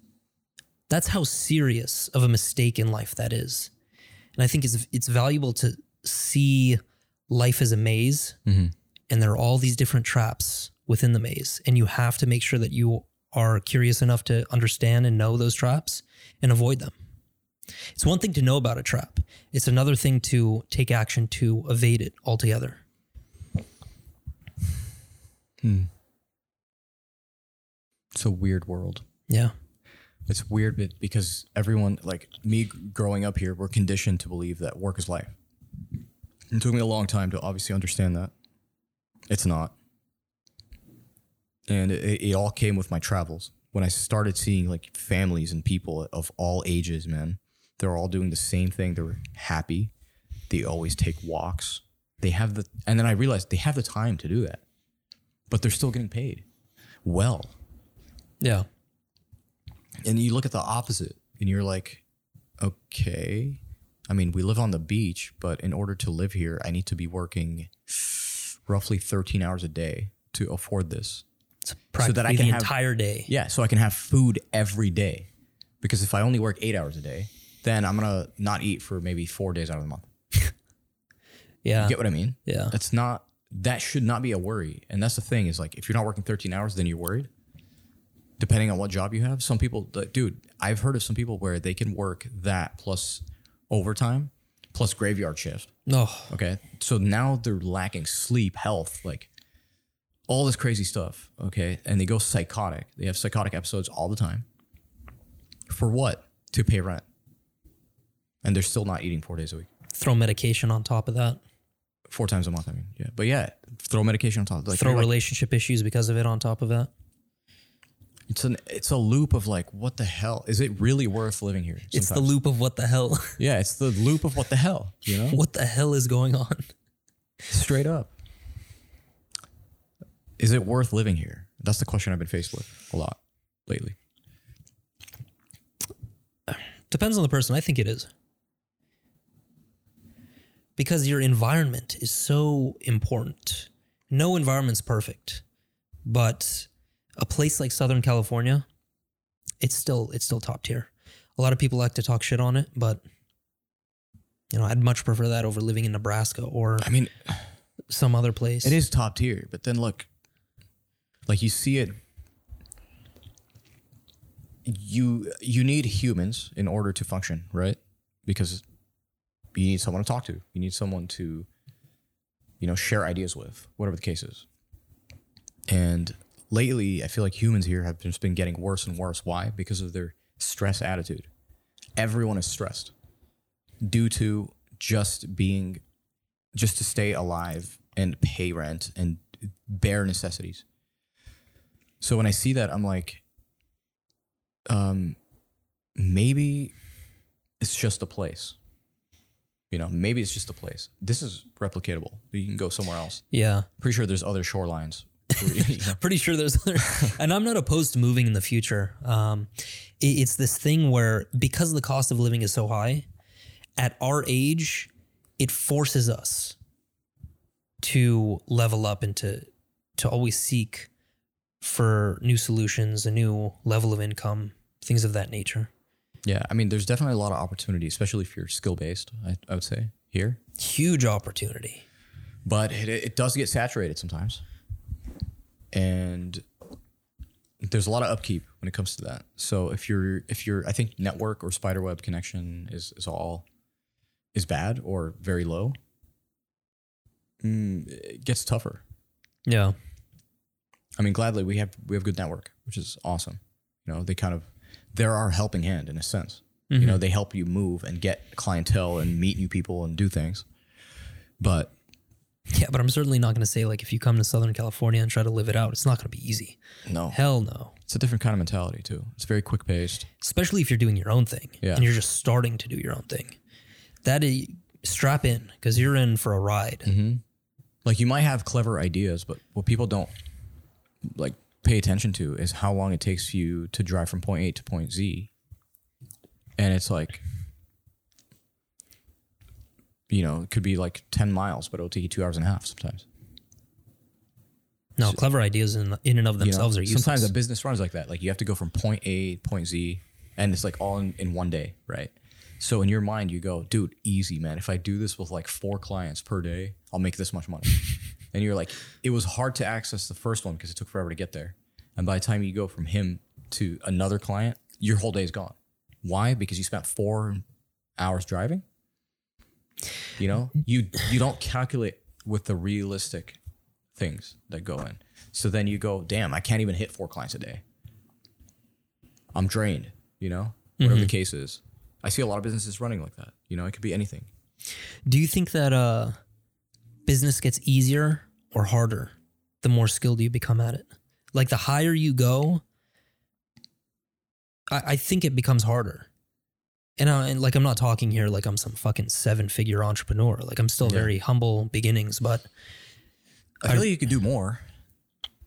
That's how serious of a mistake in life that is. And I think it's it's valuable to see life as a maze Mhm. and there are all these different traps within the maze and you have to make sure that you are curious enough to understand and know those traps and avoid them. It's one thing to know about a trap. It's another thing to take action to evade it altogether. Hmm. It's a weird world. Yeah. It's weird because everyone, like me growing up here, we're conditioned to believe that work is life. It took me a long time to obviously understand that. It's not. And it, it all came with my travels. When I started seeing like families and people of all ages, man, they're all doing the same thing. They're happy. They always take walks. They have the, and then I realized they have the time to do that, but they're still getting paid well Yeah. and you look at the opposite and you're like okay i mean we live on the beach but in order to live here i need to be working roughly 13 hours a day to afford this It's practically that I can the have- entire day. yeah so i can have food every day because if i only work eight hours a day then i'm gonna not eat for maybe four days out of the month. Yeah. you get what i mean? Yeah. that's not that should not be a worry. And that's the thing is like if you're not working 13 hours then you're worried. Depending on what job you have some people like, dude i've heard of some people where they can work that plus overtime plus graveyard shift. No. okay? So now they're lacking sleep health like all this crazy stuff okay? And they go psychotic. They have psychotic episodes all the time. For what? To pay rent and they're still not eating four days a week Throw medication on top of that. four times a month i mean yeah but yeah throw medication on top like, Throw you're like- relationship issues because of it on top of that. It's an it's a loop of like what the hell is it really worth living here? It's the loop of what the hell. Yeah, it's the loop of what the hell, you know? what the hell is going on? Straight up. Is it worth living here? That's the question I've been faced with a lot lately. Depends on the person. I think it is. Because your environment is so important. No environment's perfect. But a place like Southern California, it's still it's still top tier. A lot of people like to talk shit on it, but you know, I'd much prefer that over living in Nebraska or I mean, some other place. it is top tier, but then look, like you see it. You you need humans in order to function, right? Because you need someone to talk to. You need someone to, you know, share ideas with, whatever the case is. And lately, I feel like humans here have just been getting worse and worse. Why? Because of their stress attitude. Everyone is stressed due to just being, just to stay alive and pay rent and bare necessities. So when I see that, I'm like, um, maybe it's just a place. You know, maybe it's just a place. This is replicatable. You can go somewhere else. yeah. Pretty sure there's other shorelines. Pretty sure there's other, and I'm not opposed to moving in the future. Um, it- it's this thing where because the cost of living is so high, at our age, it forces us to level up and to to always seek for new solutions, a new level of income, things of that nature. Yeah, I mean, there's definitely a lot of opportunity, especially if you're skill based. I, I would say here, Huge opportunity. but it, it does get saturated sometimes, and there's a lot of upkeep when it comes to that. So if you're if you're, I think network or spiderweb connection is is all is bad or very low. Mm, it gets tougher. Yeah. I mean, gladly we have we have good network, which is awesome. You know, they kind of they're our helping hand in a sense. You know, mm-hmm. they help you move and get clientele and meet new people and do things. But Yeah, but I'm certainly not going to say like if you come to Southern California and try to live it out, it's not going to be easy. no, Hell no. it's a different kind of mentality too. It's very quick paced. especially if you're doing your own thing Yeah. and you're just starting to do your own thing. That is strap in because you're in for a ride. Mm-hmm. Like you might have clever ideas, but what people don't like pay attention to is how long it takes you to drive from point A to point Z. And it's like you know, it could be like 10 miles, but it'll take you two hours and a half sometimes. No, clever ideas in, in and of You know, themselves are useless. sometimes a business runs like that. Like you have to go from point A, to point Z, and it's like all in, in one day, right? So in your mind, you go, dude, easy, man. If I do this with like four clients per day, I'll make this much money. and you're like, it was hard to access the first one because it took forever to get there. And by the time you go from him to another client, your whole day is gone. Why? Because you spent four hours driving. You know, you you don't calculate with the realistic things that go in. So then you go, damn, I can't even hit four clients a day. I'm drained, you know, whatever the case is. I see a lot of businesses running like that. You know, it could be anything. Do you think that uh, business gets easier or harder the more skilled you become at it? Like the higher you go, I, I think it becomes harder. And, I, and like I'm not talking here like I'm some fucking seven figure entrepreneur. Like I'm still Yeah. very humble beginnings, but I feel like you could do more.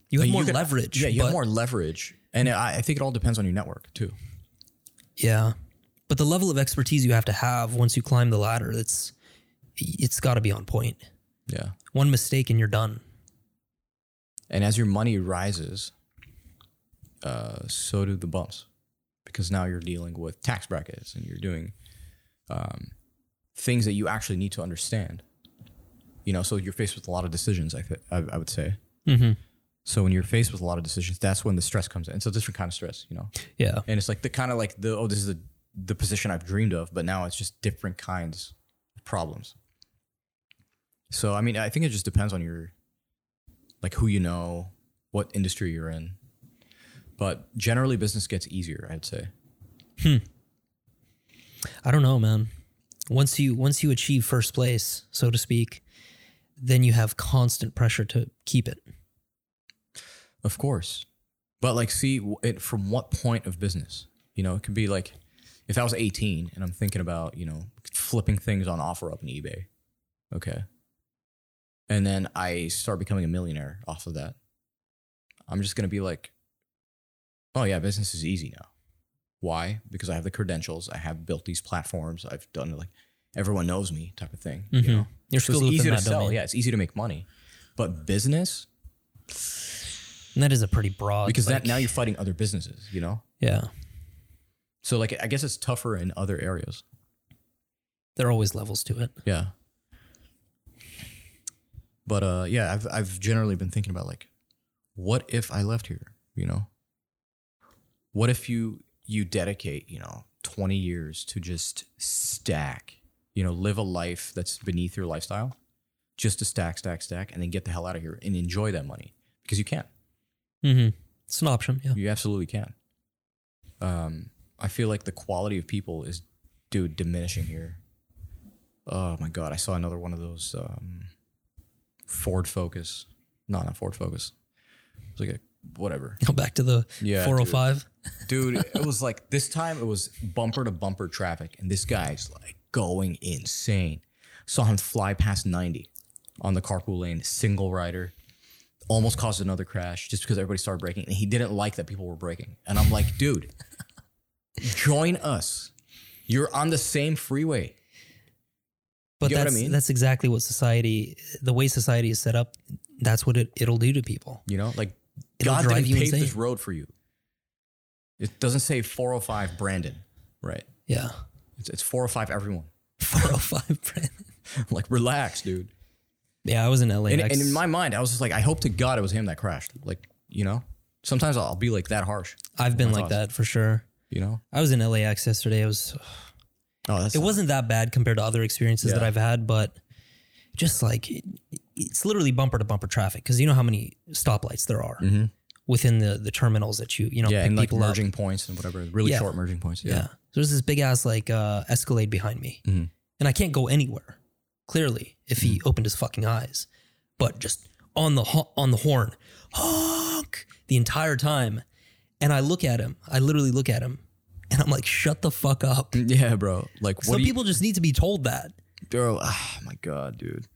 you have Like, more you could- leverage. Yeah, you have more leverage. And I, I think it all depends on your network too. Yeah. But the level of expertise you have to have once you climb the ladder, it's it's got to be on point. Yeah. One mistake and you're done. And as your money rises, uh, so do the bumps, because now you're dealing with tax brackets and you're doing um, things that you actually need to understand. You know, so you're faced with a lot of decisions. I th- I, I would say. Mm-hmm. So when you're faced with a lot of decisions, that's when the stress comes in. It's a different kind of stress, you know. Yeah. And it's like the kind of like the oh, this is the the position I've dreamed of, but now it's just different kinds of problems. So I mean, I think it just depends on your like who you know, what industry you're in. But generally business gets easier, I'd say. Hmm. I don't know, man. Once you once you achieve first place, so to speak, then you have constant pressure to keep it. Of course. But like see it from what point of business? You know, it could be like if I was 18 and I'm thinking about, you know, flipping things on OfferUp and eBay. Okay. And then I start becoming a millionaire off of that. I'm just going to be like, "Oh yeah, business is easy now." Why? Because I have the credentials. I have built these platforms. I've done like everyone knows me type of thing. You mm-hmm. know, You're so it's easy to sell. domain. Yeah, it's easy to make money, but business And that is a pretty broad because like, that now you're fighting other businesses. You know, yeah. so like I guess it's tougher in other areas. There are always levels to it. Yeah. But uh yeah, I've I've generally been thinking about like what if I left here, you know? What if you you dedicate, you know, 20 years to just stack, you know, live a life that's beneath your lifestyle, just to stack, stack, stack and then get the hell out of here and enjoy that money because you can. Mm-hmm. It's an option. Yeah. You absolutely can. Um, I feel like the quality of people is, dude, diminishing here. Oh my god, I saw another one of those um, Ford Focus. No, not Ford Focus. It's like a whatever, Go back to the Yeah, 405. dude. Oh it was like this time it was bumper to bumper traffic, and this guy's like going insane. Saw him fly past ninety on the carpool lane, single rider. Almost caused another crash just because everybody started braking, and he didn't like that people were braking. And I'm like, dude, join us. You're on the same freeway. But get what I that's mean? that's exactly what society, the way society is set up. That's what it it'll do to people. You know, like It'll God drive didn't you pave insane. this road for you. It doesn't say 405 Brandon, right? Yeah. It's, it's 405 everyone. 405 Brandon. like, relax, dude. Yeah, I was in LA. And, and in my mind, I was just like, I hope to God it was him that crashed. Like, you know, sometimes I'll be like that harsh. I've been like that for sure. You know? I was in LAX yesterday. I was Oh, that's it wasn't that bad compared to other experiences that I've had, but just like it, it's literally bumper to bumper traffic because you know how many stoplights there are within the the terminals that you you know Mm-hmm. yeah, pick and like people up. merging points and whatever, really Yeah. short merging points. Yeah. Yeah. So there's this big ass like uh, Escalade behind me, Mhm. and I can't go anywhere. Clearly, if Mm-hmm. he opened his fucking eyes, but just on the ho- on the horn, honk the entire time, and I look at him. I literally look at him, and I'm like, "Shut the fuck up." Yeah, bro. Like, what Some do you, people just need to be told that. bro? Oh ah, my god, dude.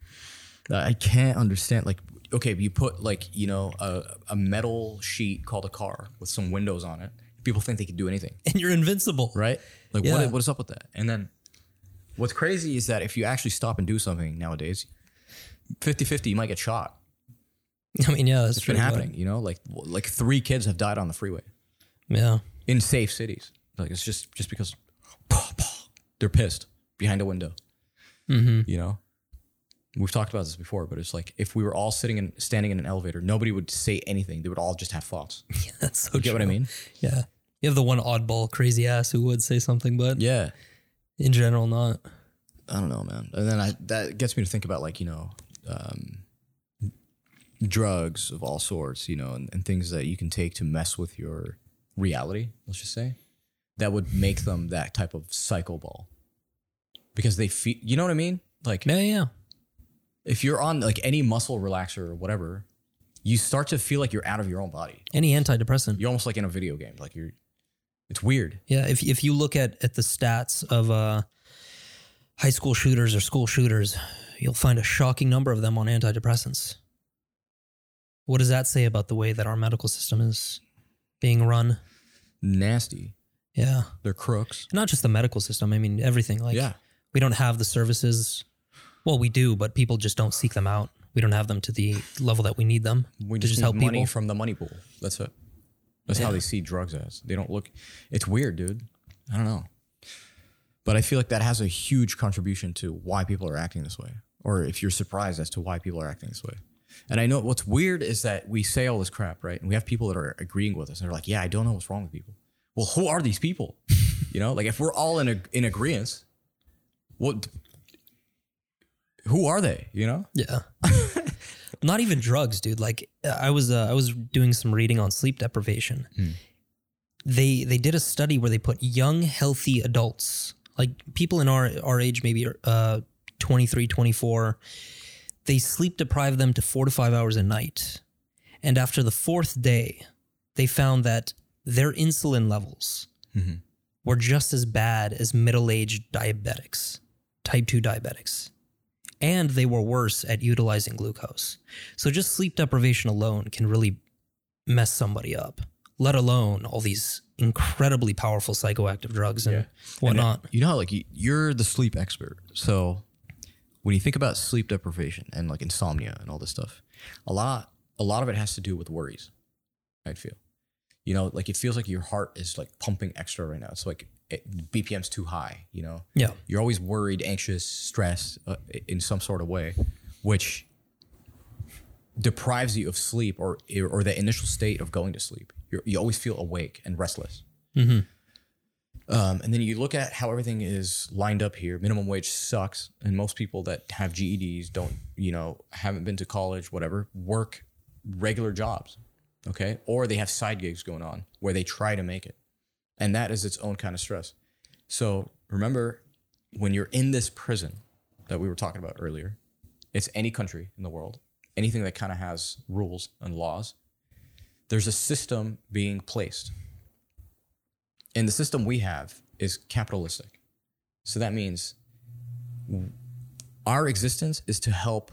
Uh, I can't understand. Like, okay, you put like you know a, a metal sheet called a car with some windows on it. People think they can do anything, and you're invincible. right? Like, Yeah. what what is up with that? And then, what's crazy is that if you actually stop and do something nowadays, 50-50, you might get shot. I mean, yeah, that's It's been happening. You know, like like three kids have died on the freeway Yeah, in safe cities. Like it's just just because they're pissed behind a window. Mm-hmm. You know, we've talked about this before, but it's like if we were all sitting and standing in an elevator, nobody would say anything. They would all just have thoughts. that's so You get what I mean? Yeah, you have the one oddball crazy ass who would say something, but Yeah. in general, not. I don't know, man. And then I that gets me to think about like you know, um, drugs of all sorts, you know, and, and things that you can take to mess with your reality. Let's just say that would make them that type of psycho ball because they feel. You know what I mean? Like Yeah, yeah. if you're on like any muscle relaxer or whatever, you start to feel like you're out of your own body. Any antidepressant. You're almost like in a video game. Like you're. It's weird. Yeah, if if you look at at the stats of uh, high school shooters or school shooters, you'll find a shocking number of them on antidepressants. What does that say about the way that our medical system is being run? Nasty. Yeah, They're crooks. not just the medical system. I mean everything. Like, yeah. we don't have the services. Well, we do, but people just don't seek them out. We don't have them to the level that we need them We to just, just need help money people. from the money pool. That's it. That's how they see drugs as. They don't look. It's weird, dude. I don't know. But I feel like that has a huge contribution to why people are acting this way, or if you're surprised as to why people are acting this way. And I know what's weird is that we say all this crap, right? And we have people that are agreeing with us, and they're like, "Yeah, I don't know what's wrong with people." Well, who are these people? you know, like if we're all in a, in agreement, what? Who are they? You know? Yeah. Not even drugs, dude. Like I was uh, I was doing some reading on sleep deprivation. They they did a study where they put young healthy adults, like people in our our age maybe uh 23, 24, they sleep deprive them to 4 to 5 hours a night. And after the fourth day, they found that their insulin levels mm-hmm. were just as bad as middle-aged diabetics, type 2 diabetics and they were worse at utilizing glucose. So just sleep deprivation alone can really mess somebody up, let alone all these incredibly powerful psychoactive drugs and Yeah. whatnot. You know, how, like you- you're the sleep expert. So when you think about sleep deprivation and like insomnia and all this stuff, a lot, a lot of it has to do with worries. I feel, you know, like it feels like your heart is like pumping extra right now. It's like it, BPM's too high. You know, yeah. you're always worried, anxious, stressed uh, in some sort of way, which deprives you of sleep or or the initial state of going to sleep. You're, you always feel awake and restless. Um, and then you look at how everything is lined up here. Minimum wage sucks, and most people that have GEDs don't, you know, haven't been to college, whatever, work regular jobs, okay, or they have side gigs going on where they try to make it, and that is its own kind of stress. So remember, when you're in this prison that we were talking about earlier, it's any country in the world, anything that kind of has rules and laws. There's a system being placed and the system we have is capitalistic. So that means our existence is to help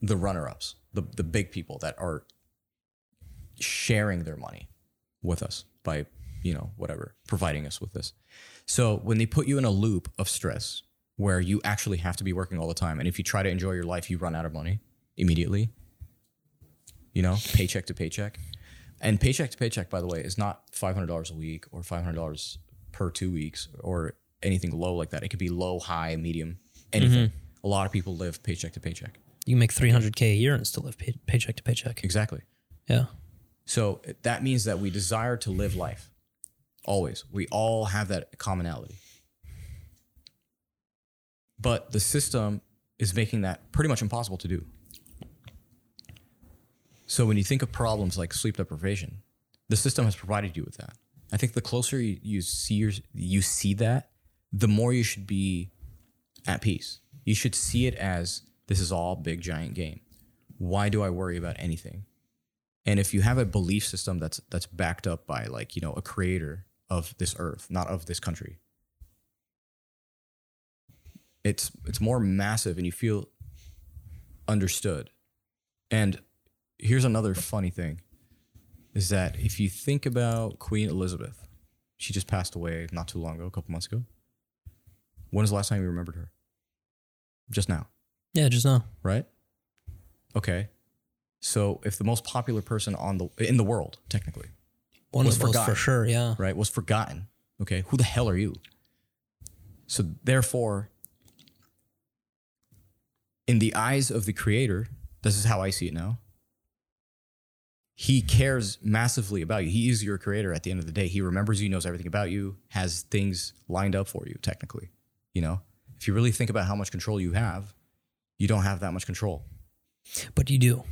the runner ups, the, the big people that are sharing their money with us by, you know, whatever, providing us with this. So when they put you in a loop of stress where you actually have to be working all the time, and if you try to enjoy your life, you run out of money immediately, you know, paycheck to paycheck. And paycheck to paycheck, by the way, is not five hundred dollars a week or five hundred dollars per two weeks or anything low like that. It could be low, high, medium, anything. Mm-hmm. A lot of people live paycheck to paycheck. You can make 300K a year and still live pay- paycheck to paycheck. Exactly. Yeah. So that means that we desire to live life. Always. We all have that commonality. But the system is making that pretty much impossible to do. So when you think of problems like sleep deprivation, the system has provided you with that. I think the closer you, see your, you see that, the more you should be at peace. You should see it as this is all big giant game. Why do I worry about anything? And if you have a belief system that's that's backed up by like, you know, a creator of this earth, not of this country, it's it's more massive and you feel understood. And here's another funny thing is that if you think about Queen Elizabeth, she just passed away not too long ago, a couple months ago. When was the last time you remembered her? Just now, Yeah, just now. right? Okay. So if the most popular person on the in the world, technically, One Was forgotten. for sure. Yeah. right, was forgotten. Okay, who the hell are you? So therefore, in the eyes of the creator, this is how I see it now. He cares massively about you. He is your creator at the end of the day. He remembers you, knows everything about you, has things lined up for you, technically. You know, if you really think about how much control you have, you don't have that much control, But you do.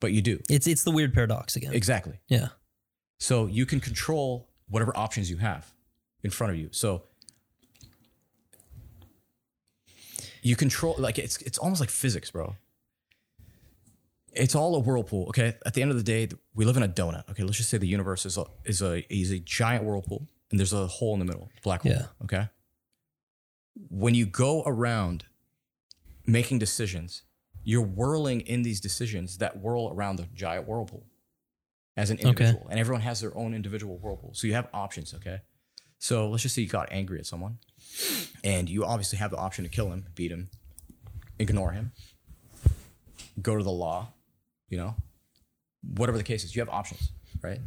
But you do. It's it's the weird paradox again. Exactly. Yeah. So you can control whatever options you have in front of you. So you control like it's it's almost like physics, bro. It's all a whirlpool. Okay. At the end of the day, we live in a donut. Okay. Let's just say the universe is a is a is a giant whirlpool, and there's a hole in the middle, black hole. Yeah. Okay. When you go around making decisions, you're whirling in these decisions that whirl around the giant whirlpool as an individual, and everyone has their own individual whirlpool. So you have options. Okay. So let's just say you got angry at someone, and you obviously have the option to kill him, beat him, ignore him, go to the law, you know, whatever the case is, you have options, right?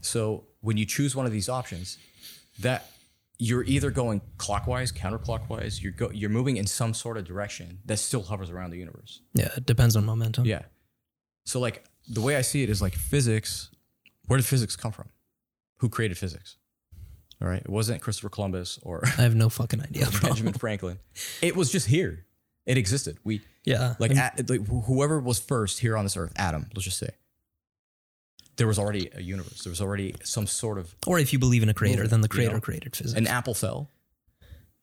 So when you choose one of these options, that you're either going clockwise, counterclockwise, you're go, you're moving in some sort of direction that still hovers around the universe. Yeah. It depends on momentum. Yeah. So like the way I see it is like physics. Where did physics come from? Who created physics? All right. It wasn't Christopher Columbus or I have no fucking idea. Benjamin Franklin. It was just here. It existed. We Yeah. like, at, like whoever was first here on this earth, Adam, let's just say. There was already a universe. There was already some sort of or if you believe in a creator, Movement, then the you creator know? created physics. an apple fell.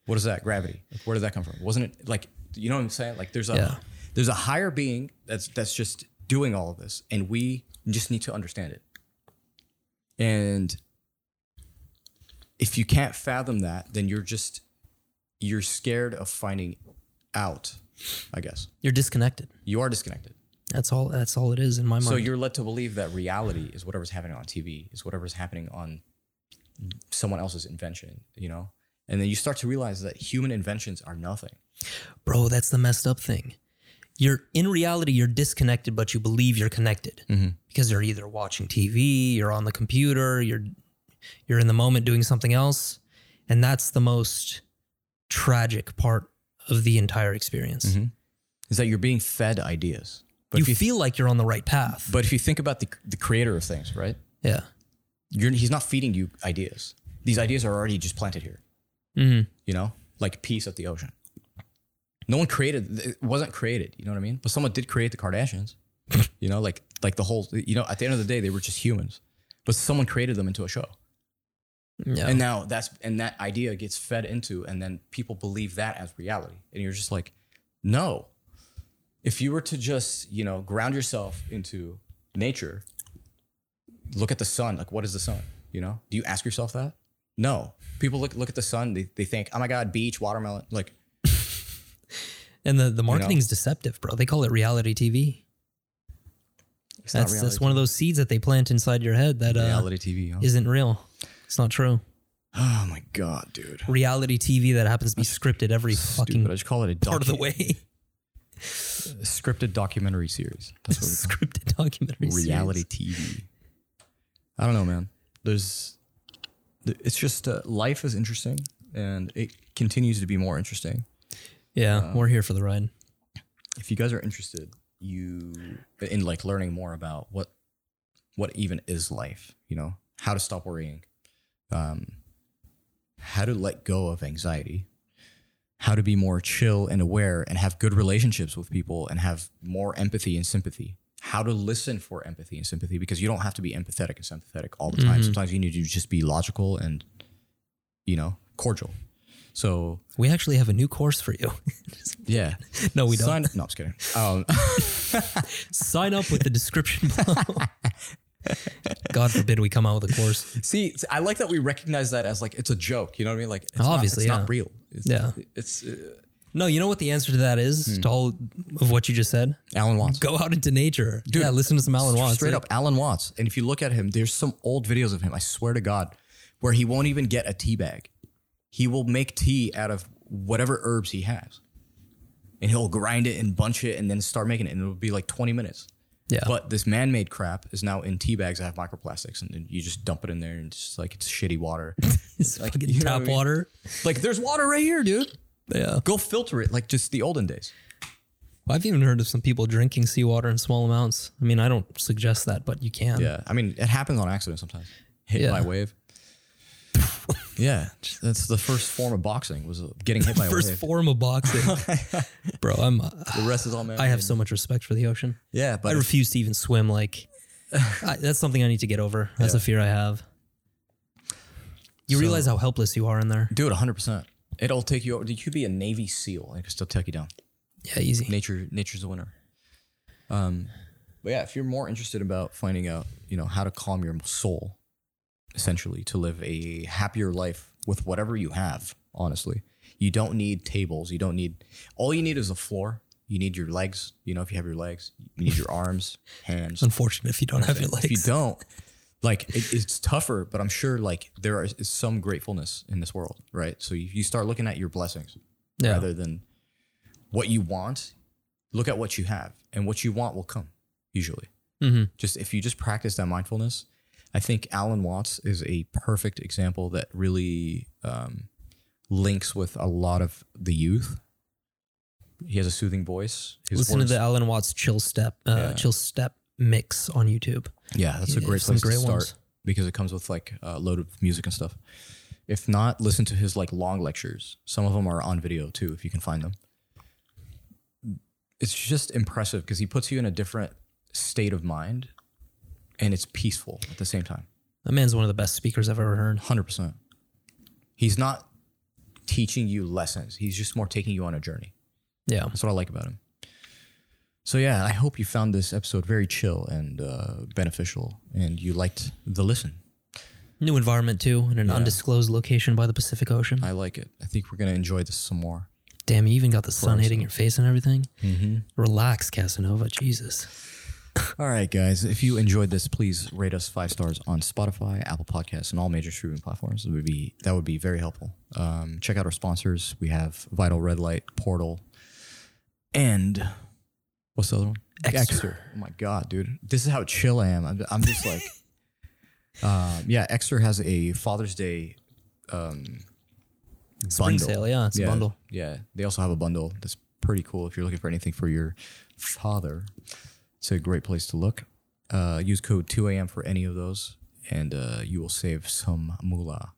What is that? Gravity. Where did that come from? Wasn't it like you know what I'm saying? Like there's a Yeah. there's a higher being that's that's just doing all of this, and we just need to understand it. And if you can't fathom that, then you're just you're scared of finding out. I guess You're disconnected. you are disconnected. That's all. That's all it is in my mind. So you're led to believe that reality is whatever's happening on TV, is whatever's happening on someone else's invention, you know? And then you start to realize that human inventions are nothing. Bro, that's the messed up thing. You're in reality, you're disconnected, but you believe you're connected mm-hmm. because you're either watching TV, you're on the computer, you're you're in the moment doing something else, and that's the most tragic part of the entire experience. Mm-hmm. Is that you're being fed ideas. But You if you feel like you're on the right path. but if you think about the the creator of things, right? yeah. You're, he's not feeding you ideas. These ideas are already just planted here. Mhm. You know, like peace at the ocean. No one created it wasn't created. You know what I mean? But someone did create the Kardashians. you know, like like the whole. You know, at the end of the day, they were just humans, but someone created them into a show. Yeah. And now that's and that idea gets fed into, and then people believe that as reality. And you're just like, no. If you were to just, you know, ground yourself into nature, look at the sun. Like, what is the sun? You know? Do you ask yourself that? No. People look look at the sun, they, they think, oh my God, beach, watermelon. Like, and the, the marketing's deceptive, bro. They call it reality TV. it's That's that's one of those seeds that they plant inside your head that uh, reality TV. Huh? isn't real. It's not true. Oh my God, dude. Reality TV that happens to be scripted every fucking Stupid. I just call it a part of the way. scripted documentary series. That's what we call it. scripted documentary series. reality TV. I don't know, man. There's, it's just uh, life is interesting, and it continues to be more interesting. Yeah, we're here for the ride. If you guys are interested, you in like learning more about what, what even is life. You know, how to stop worrying, um, how to let go of anxiety, how to be more chill and aware, and have good relationships with people, and have more empathy and sympathy. How to listen for empathy and sympathy because you don't have to be empathetic and sympathetic all the time. Sometimes you need to just be logical and, you know, cordial. So We actually have a new course for you. yeah, no, we don't. Sign, no, I'm just kidding. Um, Sign up with the description below. God forbid we come out with a course. see, I like that we recognize that as like it's a joke. You know what I mean? Like it's Obviously, not, it's yeah. not real. It's, Yeah. it's uh, No, you know what the answer to that is Hmm. to all of what you just said? Alan Watts. Go out into nature. yeah, listen to some Alan Watts. Straight up, Alan Watts. And if you look at him, there's some old videos of him. I swear to God, where he won't even get a tea bag. He will make tea out of whatever herbs he has, and he'll grind it and bunch it, and then start making it, and it'll be like 20 minutes. Yeah. But this man-made crap is now in tea bags that have microplastics, and then you just dump it in there, and it's just like it's shitty water. it's like, you know tap I mean? water. like there's water right here, dude. Yeah. Go filter it, like just the olden days. I've even heard of some people drinking seawater in small amounts. I mean, I don't suggest that, but you can. Yeah, I mean it happens on accident sometimes. Hit Yeah. by wave. yeah, that's the first form of boxing was getting hit by a First wave. form of boxing. Bro, I'm uh, the rest is all man. I have so much respect for the ocean. yeah, I but if- refuse to even swim. Like, I, that's something I need to get over. That's a fear I have. You So- realize how helpless you are in there. dude, 100. percent It'll take you. over. You could be a Navy SEAL and it could still take you down. Yeah, easy. Nature, nature's the winner. Um, but yeah, if you're more interested about finding out, you know, how to calm your soul, essentially to live a happier life with whatever you have. Honestly, you don't need tables. You don't need. All you need is a floor. You need your legs. You know, if you have your legs, you need your arms, hands. Unfortunate if you don't have your legs. If you don't, like it, it's tougher, but I'm sure like there is some gratefulness in this world, right? So you, you start looking at your blessings Yeah. rather than what you want. Look at what you have, and what you want will come. Usually, hmm just if you just practice that mindfulness, I think Alan Watts is a perfect example that really um, links with a lot of the youth. He has a soothing voice. His Listen words- to the Alan Watts chill step, uh, Yeah. chill step mix on YouTube. Yeah, that's a great place great to start ones. because it comes with like a load of music and stuff. If not, listen to his like long lectures. Some of them are on video too, if you can find them. It's just impressive because he puts you in a different state of mind, and it's peaceful at the same time. That man's one of the best speakers I've ever heard. Hundred percent. He's not teaching you lessons. He's just more taking you on a journey. Yeah. That's what I like about him. So yeah, I hope you found this episode very chill and uh, beneficial, and you liked the listen. New environment too, in an undisclosed location by the Pacific Ocean. I like it. I think we're gonna enjoy this some more. Damn, you even got the sun hitting your face and everything. Mm-hmm. Relax, Casanova. Jesus. All right, guys. If you enjoyed this, please rate us five stars on Spotify, Apple Podcasts, and all major streaming platforms. It would be that would be very helpful. Um, check out our sponsors. We have Vital Red Light, Portal, and what's the other one? Ekster. Oh my god, dude! This is how chill I am. I'm, I'm just like, um, yeah. Ekster has a Father's Day um, Spring bundle. sale, yeah, it's a bundle. Yeah, they also have a bundle that's pretty cool if you're looking for anything for your father. It's a great place to look. Uh, use code 2am for any of those, and uh, you will save some moolah.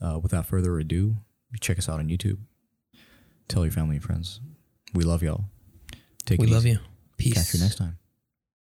Uh, without further ado, check us out on YouTube. Tell your family and friends. We love y'all. Take care. We it love easy. you. Peace. Catch you next time.